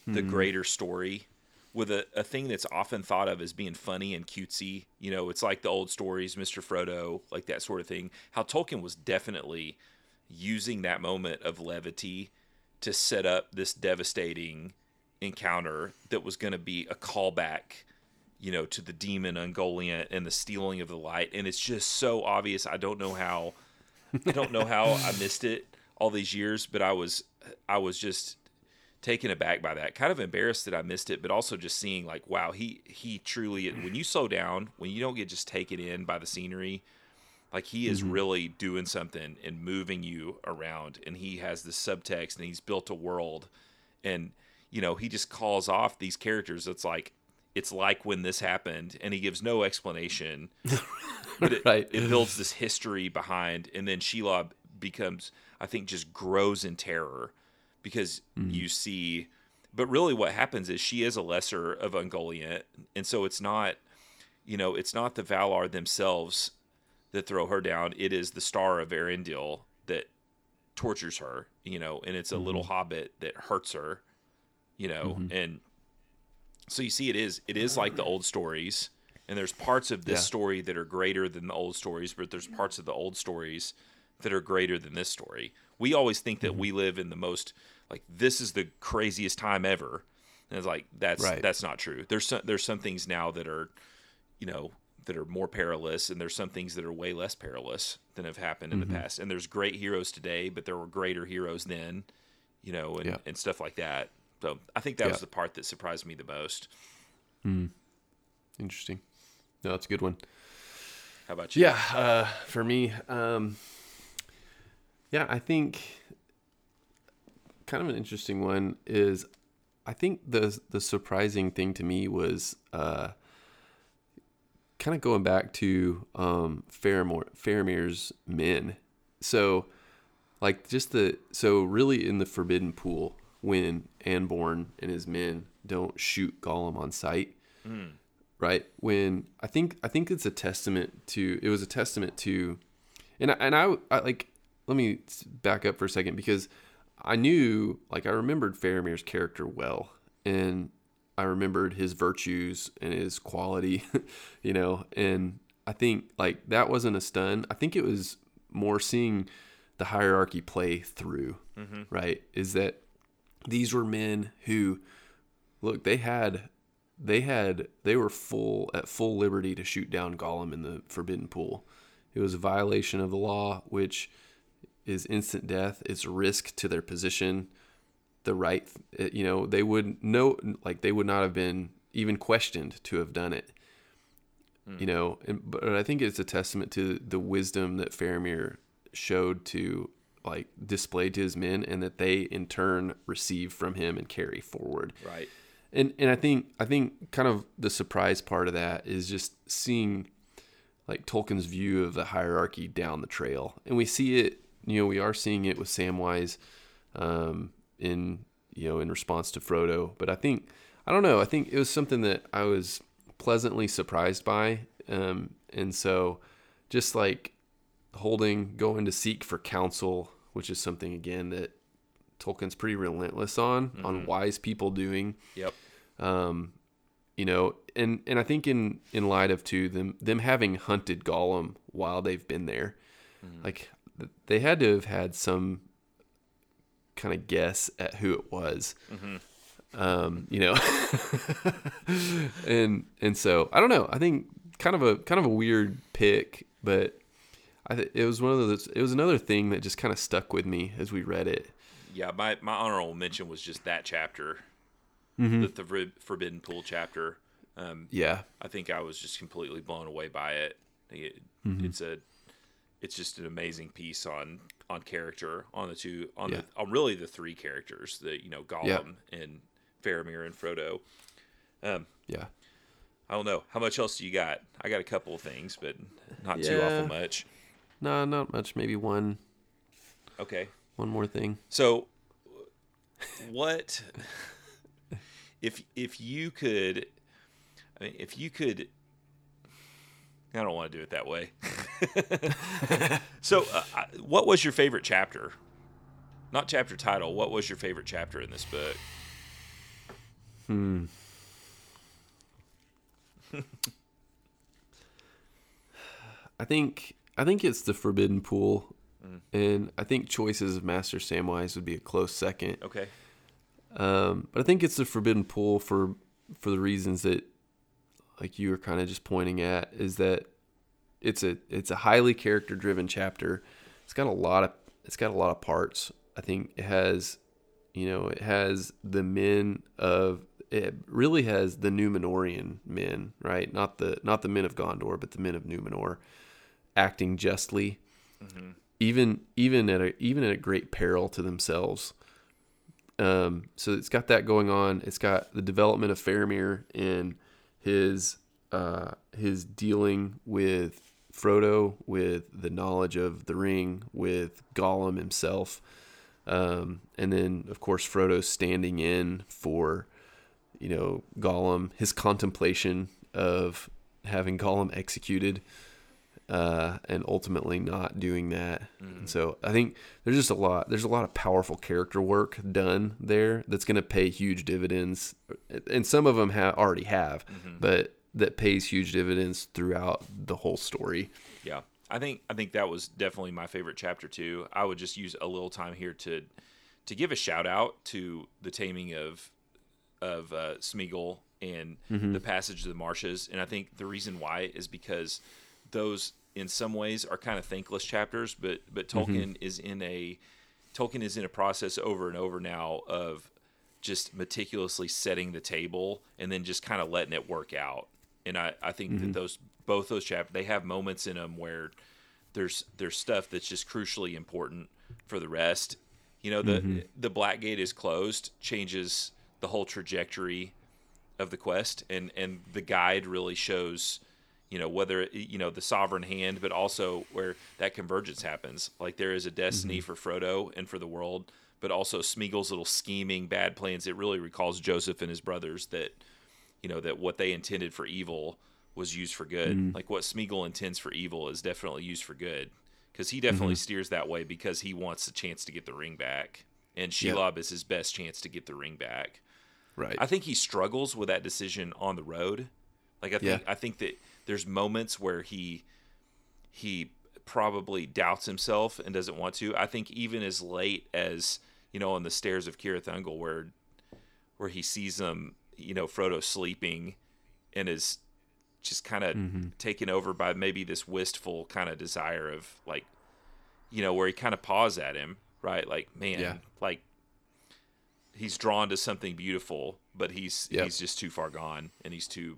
the mm-hmm. greater story with a, a thing that's often thought of as being funny and cutesy. You know, it's like the old stories, Mr. Frodo, like that sort of thing. How Tolkien was definitely using that moment of levity to set up this devastating encounter that was going to be a callback, you know, to the demon Ungoliant and the stealing of the light. And it's just so obvious. I don't know how. I don't know how I missed it all these years, but I was I was just taken aback by that. Kind of embarrassed that I missed it, but also just seeing like, wow, he he truly when you slow down, when you don't get just taken in by the scenery, like he is mm-hmm. really doing something and moving you around, and he has this subtext, and he's built a world, and you know he just calls off these characters. It's like it's like when this happened, and he gives no explanation, but it, right. it builds this history behind, and then Shelob becomes, I think, just grows in terror because mm. you see but really what happens is she is a lesser of Ungoliant and so it's not you know it's not the Valar themselves that throw her down it is the star of Eärendil that tortures her you know and it's a mm-hmm. little hobbit that hurts her you know mm-hmm. and so you see it is it is like the old stories and there's parts of this yeah. story that are greater than the old stories, but there's parts of the old stories that are greater than this story. We always think that mm-hmm. we live in the most like this is the craziest time ever, and it's like that's right. that's not true. There's some, there's some things now that are, you know, that are more perilous, and there's some things that are way less perilous than have happened in mm-hmm. the past. And there's great heroes today, but there were greater heroes then, you know, and, yeah. and stuff like that. So I think that yeah. was the part that surprised me the most. Mm. Interesting. No, that's a good one. How about you? Yeah, uh, for me, um, yeah, I think kind of an interesting one is I think the the surprising thing to me was uh, kind of going back to um, Faramir, Faramir's men. So, like, just the so really in the Forbidden Pool when Anborn and his men don't shoot Gollum on sight, mm. right? When I think I think it's a testament to it was a testament to, and I, and I, I like let me back up for a second because I knew like I remembered Faramir's character well, and I remembered his virtues and his quality, you know, and I think like that wasn't a stun. I think it was more seeing the hierarchy play through, mm-hmm. right? Is that these were men who look, they had they had they were full at full liberty to shoot down Gollum in the forbidden pool. It was a violation of the law which is instant death. It's risk to their position the right you know they would know like they would not have been even questioned to have done it mm. you know and, but i think it's a testament to the wisdom that faramir showed to like displayed to his men and that they in turn receive from him and carry forward right and and i think i think kind of the surprise part of that is just seeing like tolkien's view of the hierarchy down the trail and we see it you know we are seeing it with samwise um, in you know in response to Frodo. But I think I don't know. I think it was something that I was pleasantly surprised by, um, and so just like holding going to seek for counsel, which is something again that Tolkien's pretty relentless on mm-hmm. on wise people doing. Yep. Um, you know, and and I think in in light of too them them having hunted Gollum while they've been there, mm-hmm. like they had to have had some kind of guess at who it was. Mm-hmm. Um, you know, and and so I don't know. I think kind of a kind of a weird pick, but I th- it was one of those. It was another thing that just kind of stuck with me as we read it. Yeah, my my honorable mention was just that chapter, mm-hmm. the, the Forbidden Pool chapter. Um, yeah, I think I was just completely blown away by it. it mm-hmm. It's a, it's just an amazing piece on on character on the two on yeah. the on really the three characters that you know Gollum yeah. and Faramir and Frodo. Um, yeah, I don't know how much else do you got. I got a couple of things, but not yeah. too awful much. No, not much. Maybe one. Okay. One more thing. So, what if if you could? I mean, if you could I don't want to do it that way. so, uh, what was your favorite chapter? Not chapter title. What was your favorite chapter in this book? Hmm. I think I think it's the Forbidden Pool, mm. and I think Choices of Master Samwise would be a close second. Okay. Um, but I think it's the Forbidden Pool for for the reasons that like you were kind of just pointing at is that it's a it's a highly character driven chapter. It's got a lot of it's got a lot of parts. I think it has you know, it has the men of it really has the Numenorean men, right? Not the not the men of Gondor, but the men of Numenor acting justly. Mm-hmm. Even even at a even at a great peril to themselves. Um, so it's got that going on. It's got the development of Faramir and his uh, his dealing with Frodo, with the knowledge of the ring, with Gollum himself, um, and then of course Frodo standing in for you know Gollum, his contemplation of having Gollum executed. Uh, and ultimately not doing that. Mm. So I think there's just a lot. There's a lot of powerful character work done there that's going to pay huge dividends, and some of them have already have. Mm-hmm. But that pays huge dividends throughout the whole story. Yeah. I think I think that was definitely my favorite chapter too. I would just use a little time here to to give a shout out to the taming of of uh, Smeagol and mm-hmm. the passage of the marshes, and I think the reason why is because those in some ways are kind of thankless chapters, but but mm-hmm. Tolkien mm-hmm. is in a Tolkien is in a process over and over now of just meticulously setting the table and then just kind of letting it work out. And I, I think mm-hmm. that those both those chapters they have moments in them where there's there's stuff that's just crucially important for the rest. You know, the mm-hmm. the Black Gate is closed changes the whole trajectory of the quest and and the guide really shows you know whether you know the sovereign hand but also where that convergence happens like there is a destiny mm-hmm. for frodo and for the world but also smeagol's little scheming bad plans it really recalls joseph and his brothers that you know that what they intended for evil was used for good mm-hmm. like what smeagol intends for evil is definitely used for good because he definitely mm-hmm. steers that way because he wants a chance to get the ring back and shelob yep. is his best chance to get the ring back right i think he struggles with that decision on the road like i think yeah. i think that there's moments where he he probably doubts himself and doesn't want to. I think even as late as you know on the stairs of Cirith Ungol, where where he sees them, you know, Frodo sleeping, and is just kind of mm-hmm. taken over by maybe this wistful kind of desire of like, you know, where he kind of paws at him, right? Like, man, yeah. like he's drawn to something beautiful, but he's yep. he's just too far gone, and he's too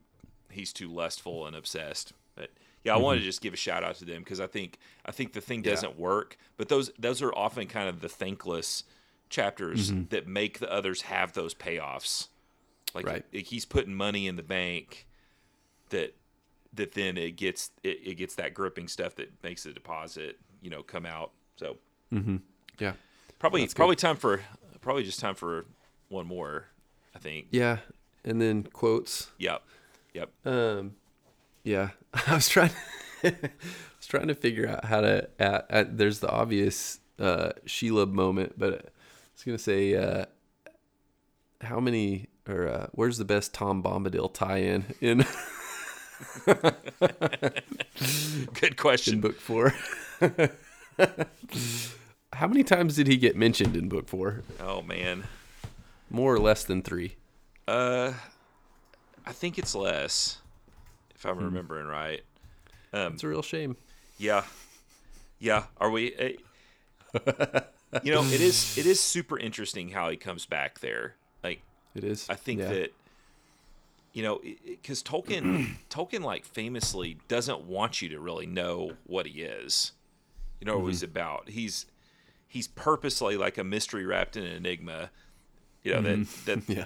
he's too lustful and obsessed. But yeah, I mm-hmm. wanted to just give a shout out to them because I think I think the thing doesn't yeah. work. But those those are often kind of the thankless chapters mm-hmm. that make the others have those payoffs. Like right. he's putting money in the bank that that then it gets it, it gets that gripping stuff that makes the deposit you know come out. So mm-hmm. yeah, probably That's probably good. time for probably just time for one more. I think. Yeah, and then quotes. Yep. Yep. Um, yeah, I was trying. I was trying to figure out how to. There's the obvious uh, Shelob moment, but I was gonna say, uh, how many or uh, where's the best Tom Bombadil tie-in in? Good question. In book four. how many times did he get mentioned in book four? Oh man, more or less than three. Uh, I think it's less, if I'm hmm. remembering right. Um, it's a real shame. Yeah, yeah. Are we? Uh, you know, it is. It is super interesting how he comes back there. Like it is. I think yeah. that you know because Tolkien Tolkien like famously doesn't want you to really know what he is. You know mm-hmm. what he's about. He's he's purposely like a mystery wrapped in an enigma. You know mm-hmm. that that yeah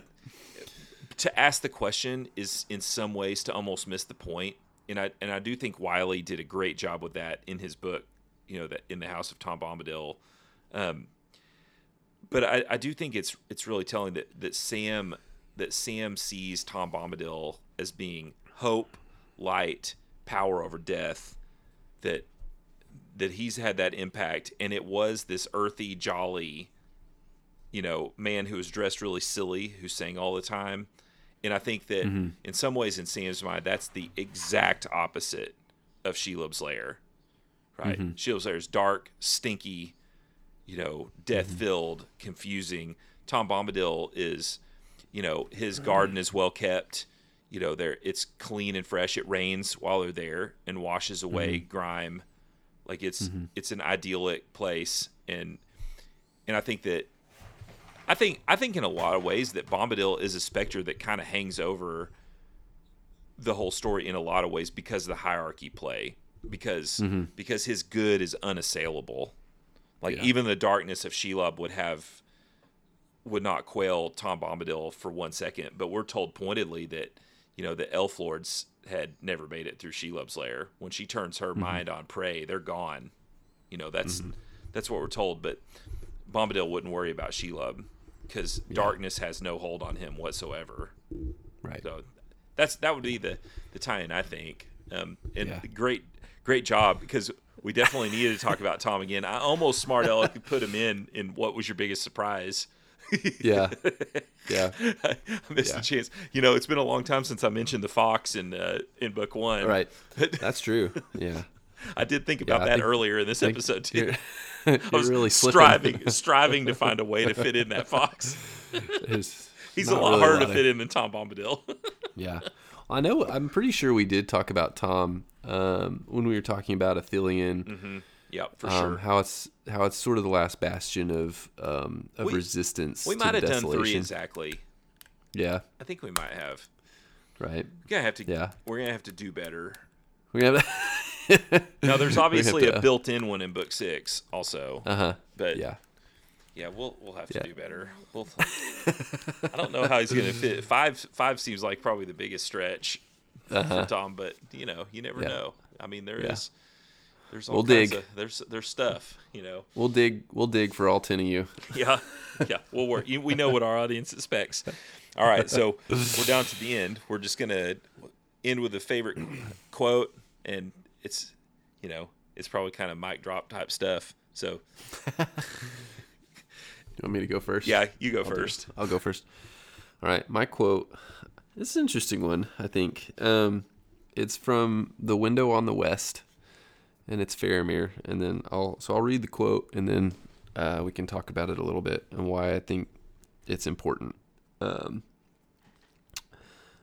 to ask the question is in some ways to almost miss the point. And I and I do think Wiley did a great job with that in his book, you know, that in the House of Tom Bombadil. Um, but I, I do think it's it's really telling that that Sam that Sam sees Tom Bombadil as being hope, light, power over death. That that he's had that impact, and it was this earthy, jolly, you know, man who was dressed really silly, who sang all the time, and I think that mm-hmm. in some ways, in Sam's mind, that's the exact opposite of Shelob's lair. Right? mm hmm Shelob's lair is dark, stinky, you know, death filled, mm-hmm. confusing. Tom Bombadil is, you know, his garden is well kept. You know, there it's clean and fresh. It rains while they're there and washes away mm-hmm. grime. Like it's mm-hmm. it's an idyllic place, and and I think that I think I think in a lot of ways that Bombadil is a specter that kind of hangs over the whole story in a lot of ways because of the hierarchy play because mm-hmm. because his good is unassailable. Like yeah. even the darkness of Shelob would have would not quail Tom Bombadil for one second, but we're told pointedly that you know the elf lords had never made it through Shelob's lair. When she turns her mm-hmm. mind on prey, they're gone. You know that's mm-hmm. that's what we're told. But Bombadil wouldn't worry about Shelob because yeah. darkness has no hold on him whatsoever. Right. So that's that would be the the tie-in I think. Um, and yeah. great great job because we definitely needed to talk about Tom again. I almost smart aleck put him in in what was your biggest surprise. yeah. Yeah, I missed yeah. a chance. You know, it's been a long time since I mentioned the fox in uh, in book one. Right, that's true. Yeah, I did think about yeah, that earlier in this episode too. I was really striving striving to find a way to fit in that fox. He's a lot really harder to fit in than Tom Bombadil. yeah, I know. I'm pretty sure we did talk about Tom um, when we were talking about Ithilien. Mm-hmm. Yeah, for um, sure. How it's how it's sort of the last bastion of um, of we, resistance. We might have desolation. done three exactly. Yeah, I think we might have. Right. We're gonna have to. Yeah. We're gonna have to do better. We have. now, there's obviously to, a built-in one in book six, also. Uh huh. But yeah, yeah, we'll we'll have to yeah. do better. We'll, I don't know how he's gonna fit. Five five seems like probably the biggest stretch uh-huh. for Tom, but you know, you never yeah. know. I mean, there yeah. is there's all we'll dig. Of, there's there's stuff, you know. We'll dig. We'll dig for all ten of you. Yeah, yeah. We'll work. We know what our audience expects. All right, so we're down to the end. We're just gonna end with a favorite quote, and it's you know it's probably kind of mic drop type stuff. So, you want me to go first? Yeah, you go I'll first. I'll go first. All right, my quote. This is an interesting one. I think um, it's from "The Window on the West." and it's Faramir. And then I'll so I'll read the quote, and then uh, we can talk about it a little bit and why I think it's important. Um,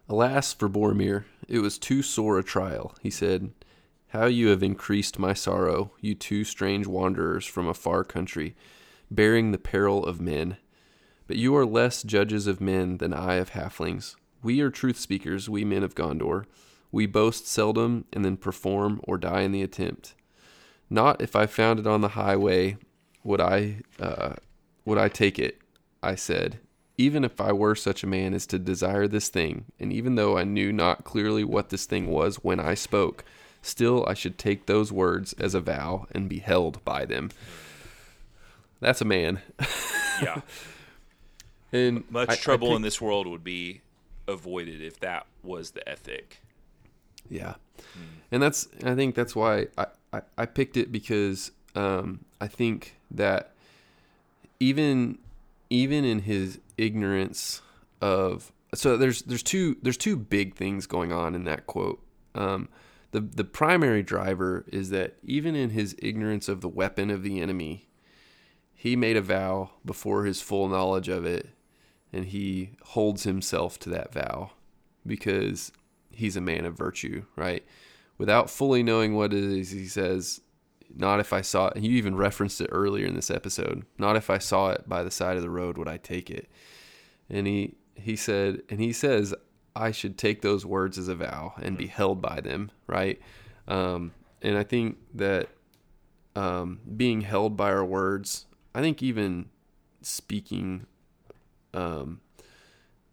Alas for Boromir, it was too sore a trial, he said. How you have increased my sorrow, you two strange wanderers from a far country, bearing the peril of men. But you are less judges of men than I of halflings. We are truth speakers, we men of Gondor. We boast seldom and then perform or die in the attempt. Not if I found it on the highway would I uh, would I take it, I said, even if I were such a man as to desire this thing, and even though I knew not clearly what this thing was when I spoke, still I should take those words as a vow and be held by them. That's a man. yeah. And much I, trouble I in this world would be avoided if that was the ethic. Yeah. Mm. And that's I think that's why I, I, I picked it because um, I think that even even in his ignorance of so there's there's two there's two big things going on in that quote. Um, the the primary driver is that even in his ignorance of the weapon of the enemy, he made a vow before his full knowledge of it, and he holds himself to that vow because he's a man of virtue, right? Without fully knowing what it is, he says, Not if I saw it. You even referenced it earlier in this episode. Not if I saw it by the side of the road would I take it. And he, he said, and he says, I should take those words as a vow and be held by them, right? Um, and I think that um, being held by our words, I think even speaking um,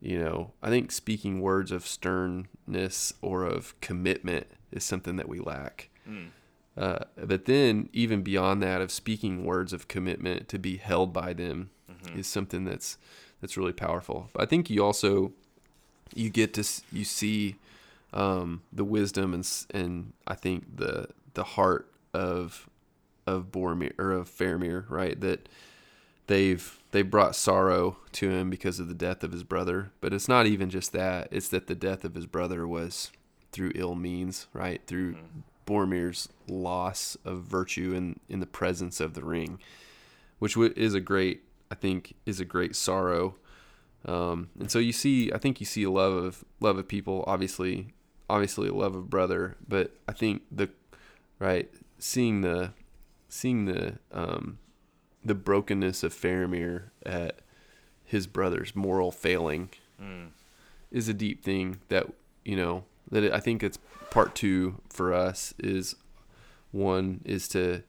you know, I think speaking words of sternness or of commitment is something that we lack. Mm. Uh, but then, even beyond that, of speaking words of commitment to be held by them mm-hmm. is something that's that's really powerful. But I think you also you get to you see um, the wisdom and and I think the the heart of of Boromir or of Faramir, right? That they've they brought sorrow to him because of the death of his brother. But it's not even just that; it's that the death of his brother was through ill means, right? Through mm-hmm. Boromir's loss of virtue in in the presence of the ring, which is a great, I think, is a great sorrow. Um, and so you see, I think you see a love of love of people, obviously, obviously a love of brother, but I think the right seeing the seeing the um, the brokenness of Faramir at his brother's moral failing mm. is a deep thing that you know that it, I think it's part two for us is one is to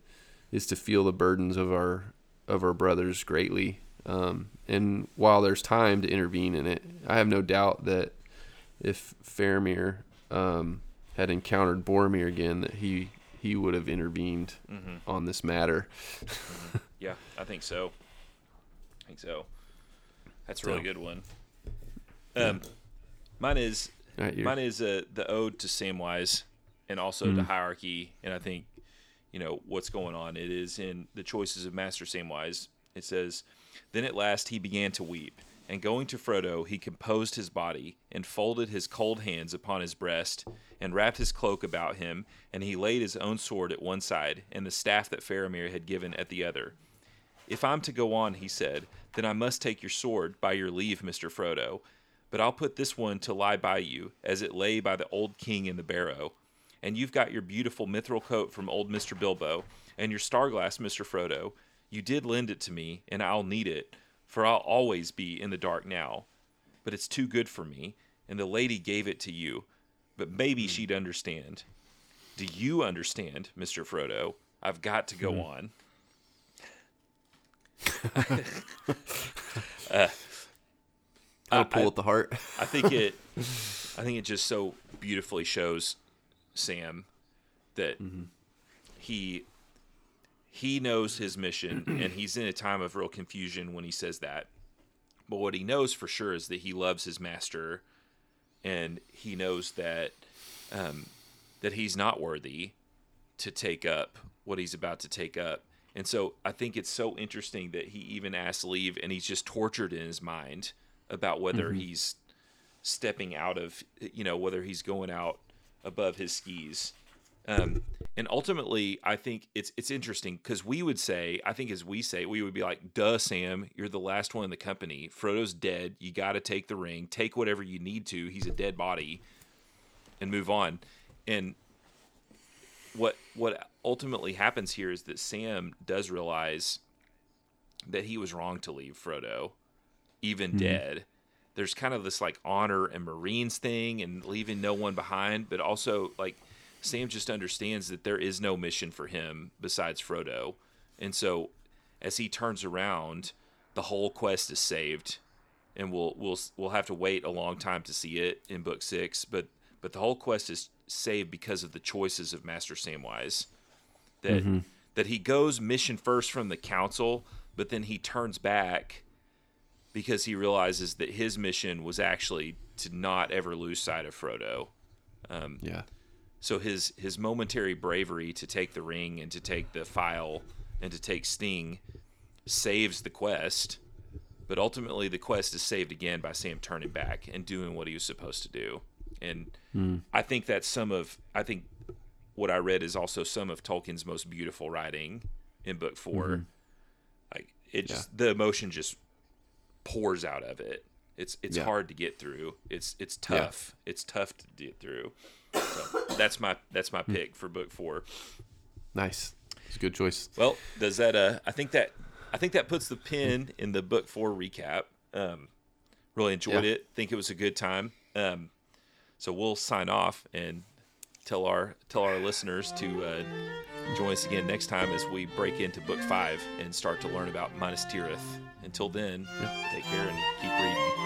is to feel the burdens of our of our brothers greatly um, and while there's time to intervene in it I have no doubt that if Faramir um, had encountered Boromir again that he he would have intervened mm-hmm. on this matter. mm-hmm. Yeah, I think so. I think so. That's a really good one. Um, mine is right, mine is uh, the ode to Samwise, and also mm-hmm. the hierarchy. And I think you know what's going on. It is in the choices of Master Samwise. It says, "Then at last he began to weep, And going to Frodo, he composed his body, and folded his cold hands upon his breast, and wrapped his cloak about him, and he laid his own sword at one side, and the staff that Faramir had given at the other. If I'm to go on, he said, then I must take your sword, by your leave, Mr. Frodo. But I'll put this one to lie by you, as it lay by the old king in the barrow. And you've got your beautiful mithril coat from old Mr. Bilbo, and your starglass, Mr. Frodo. You did lend it to me, and I'll need it for I'll always be in the dark now. But it's too good for me, and the lady gave it to you. But maybe hmm. she'd understand. Do you understand, Mr. Frodo? I've got to go mm. on. uh, I'll pull I, at the heart. I think it. I think it just so beautifully shows Sam that mm-hmm. he he knows his mission and he's in a time of real confusion when he says that. But what he knows for sure is that he loves his master and he knows that um, that he's not worthy to take up what he's about to take up. And so I think it's so interesting that he even asks leave and he's just tortured in his mind about whether mm-hmm. he's stepping out of you know whether he's going out above his skis um, and ultimately, I think it's it's interesting because we would say, I think as we say, we would be like, "Duh, Sam, you're the last one in the company. Frodo's dead. You got to take the ring. Take whatever you need to. He's a dead body, and move on." And what what ultimately happens here is that Sam does realize that he was wrong to leave Frodo, even mm-hmm. dead. There's kind of this like honor and Marines thing and leaving no one behind, but also like Sam just understands that there is no mission for him besides Frodo. And so as he turns around, the whole quest is saved. And we'll we'll we'll have to wait a long time to see it in book 6, but but the whole quest is saved because of the choices of Master Samwise. That mm-hmm. that he goes mission first from the council, but then he turns back because he realizes that his mission was actually to not ever lose sight of Frodo. Um, yeah. So his his momentary bravery to take the ring and to take the phial and to take Sting saves the quest, but ultimately the quest is saved again by Sam turning back and doing what he was supposed to do. And mm. I think that's some of I think what I read is also some of Tolkien's most beautiful writing in book 4 mm-hmm. Like it just yeah. the emotion just pours out of it. It's it's yeah. hard to get through. It's it's tough. Yeah. It's tough to get through. So that's my that's my pick for book four. Nice. It's a good choice. Well, does that uh I think that I think that puts the pin in the book four recap. Um really enjoyed yeah. it. Think it was a good time. Um so we'll sign off and tell our tell our listeners to uh, join us again next time as we break into book five and start to learn about Minas Tirith. Until then, yeah. take care and keep reading.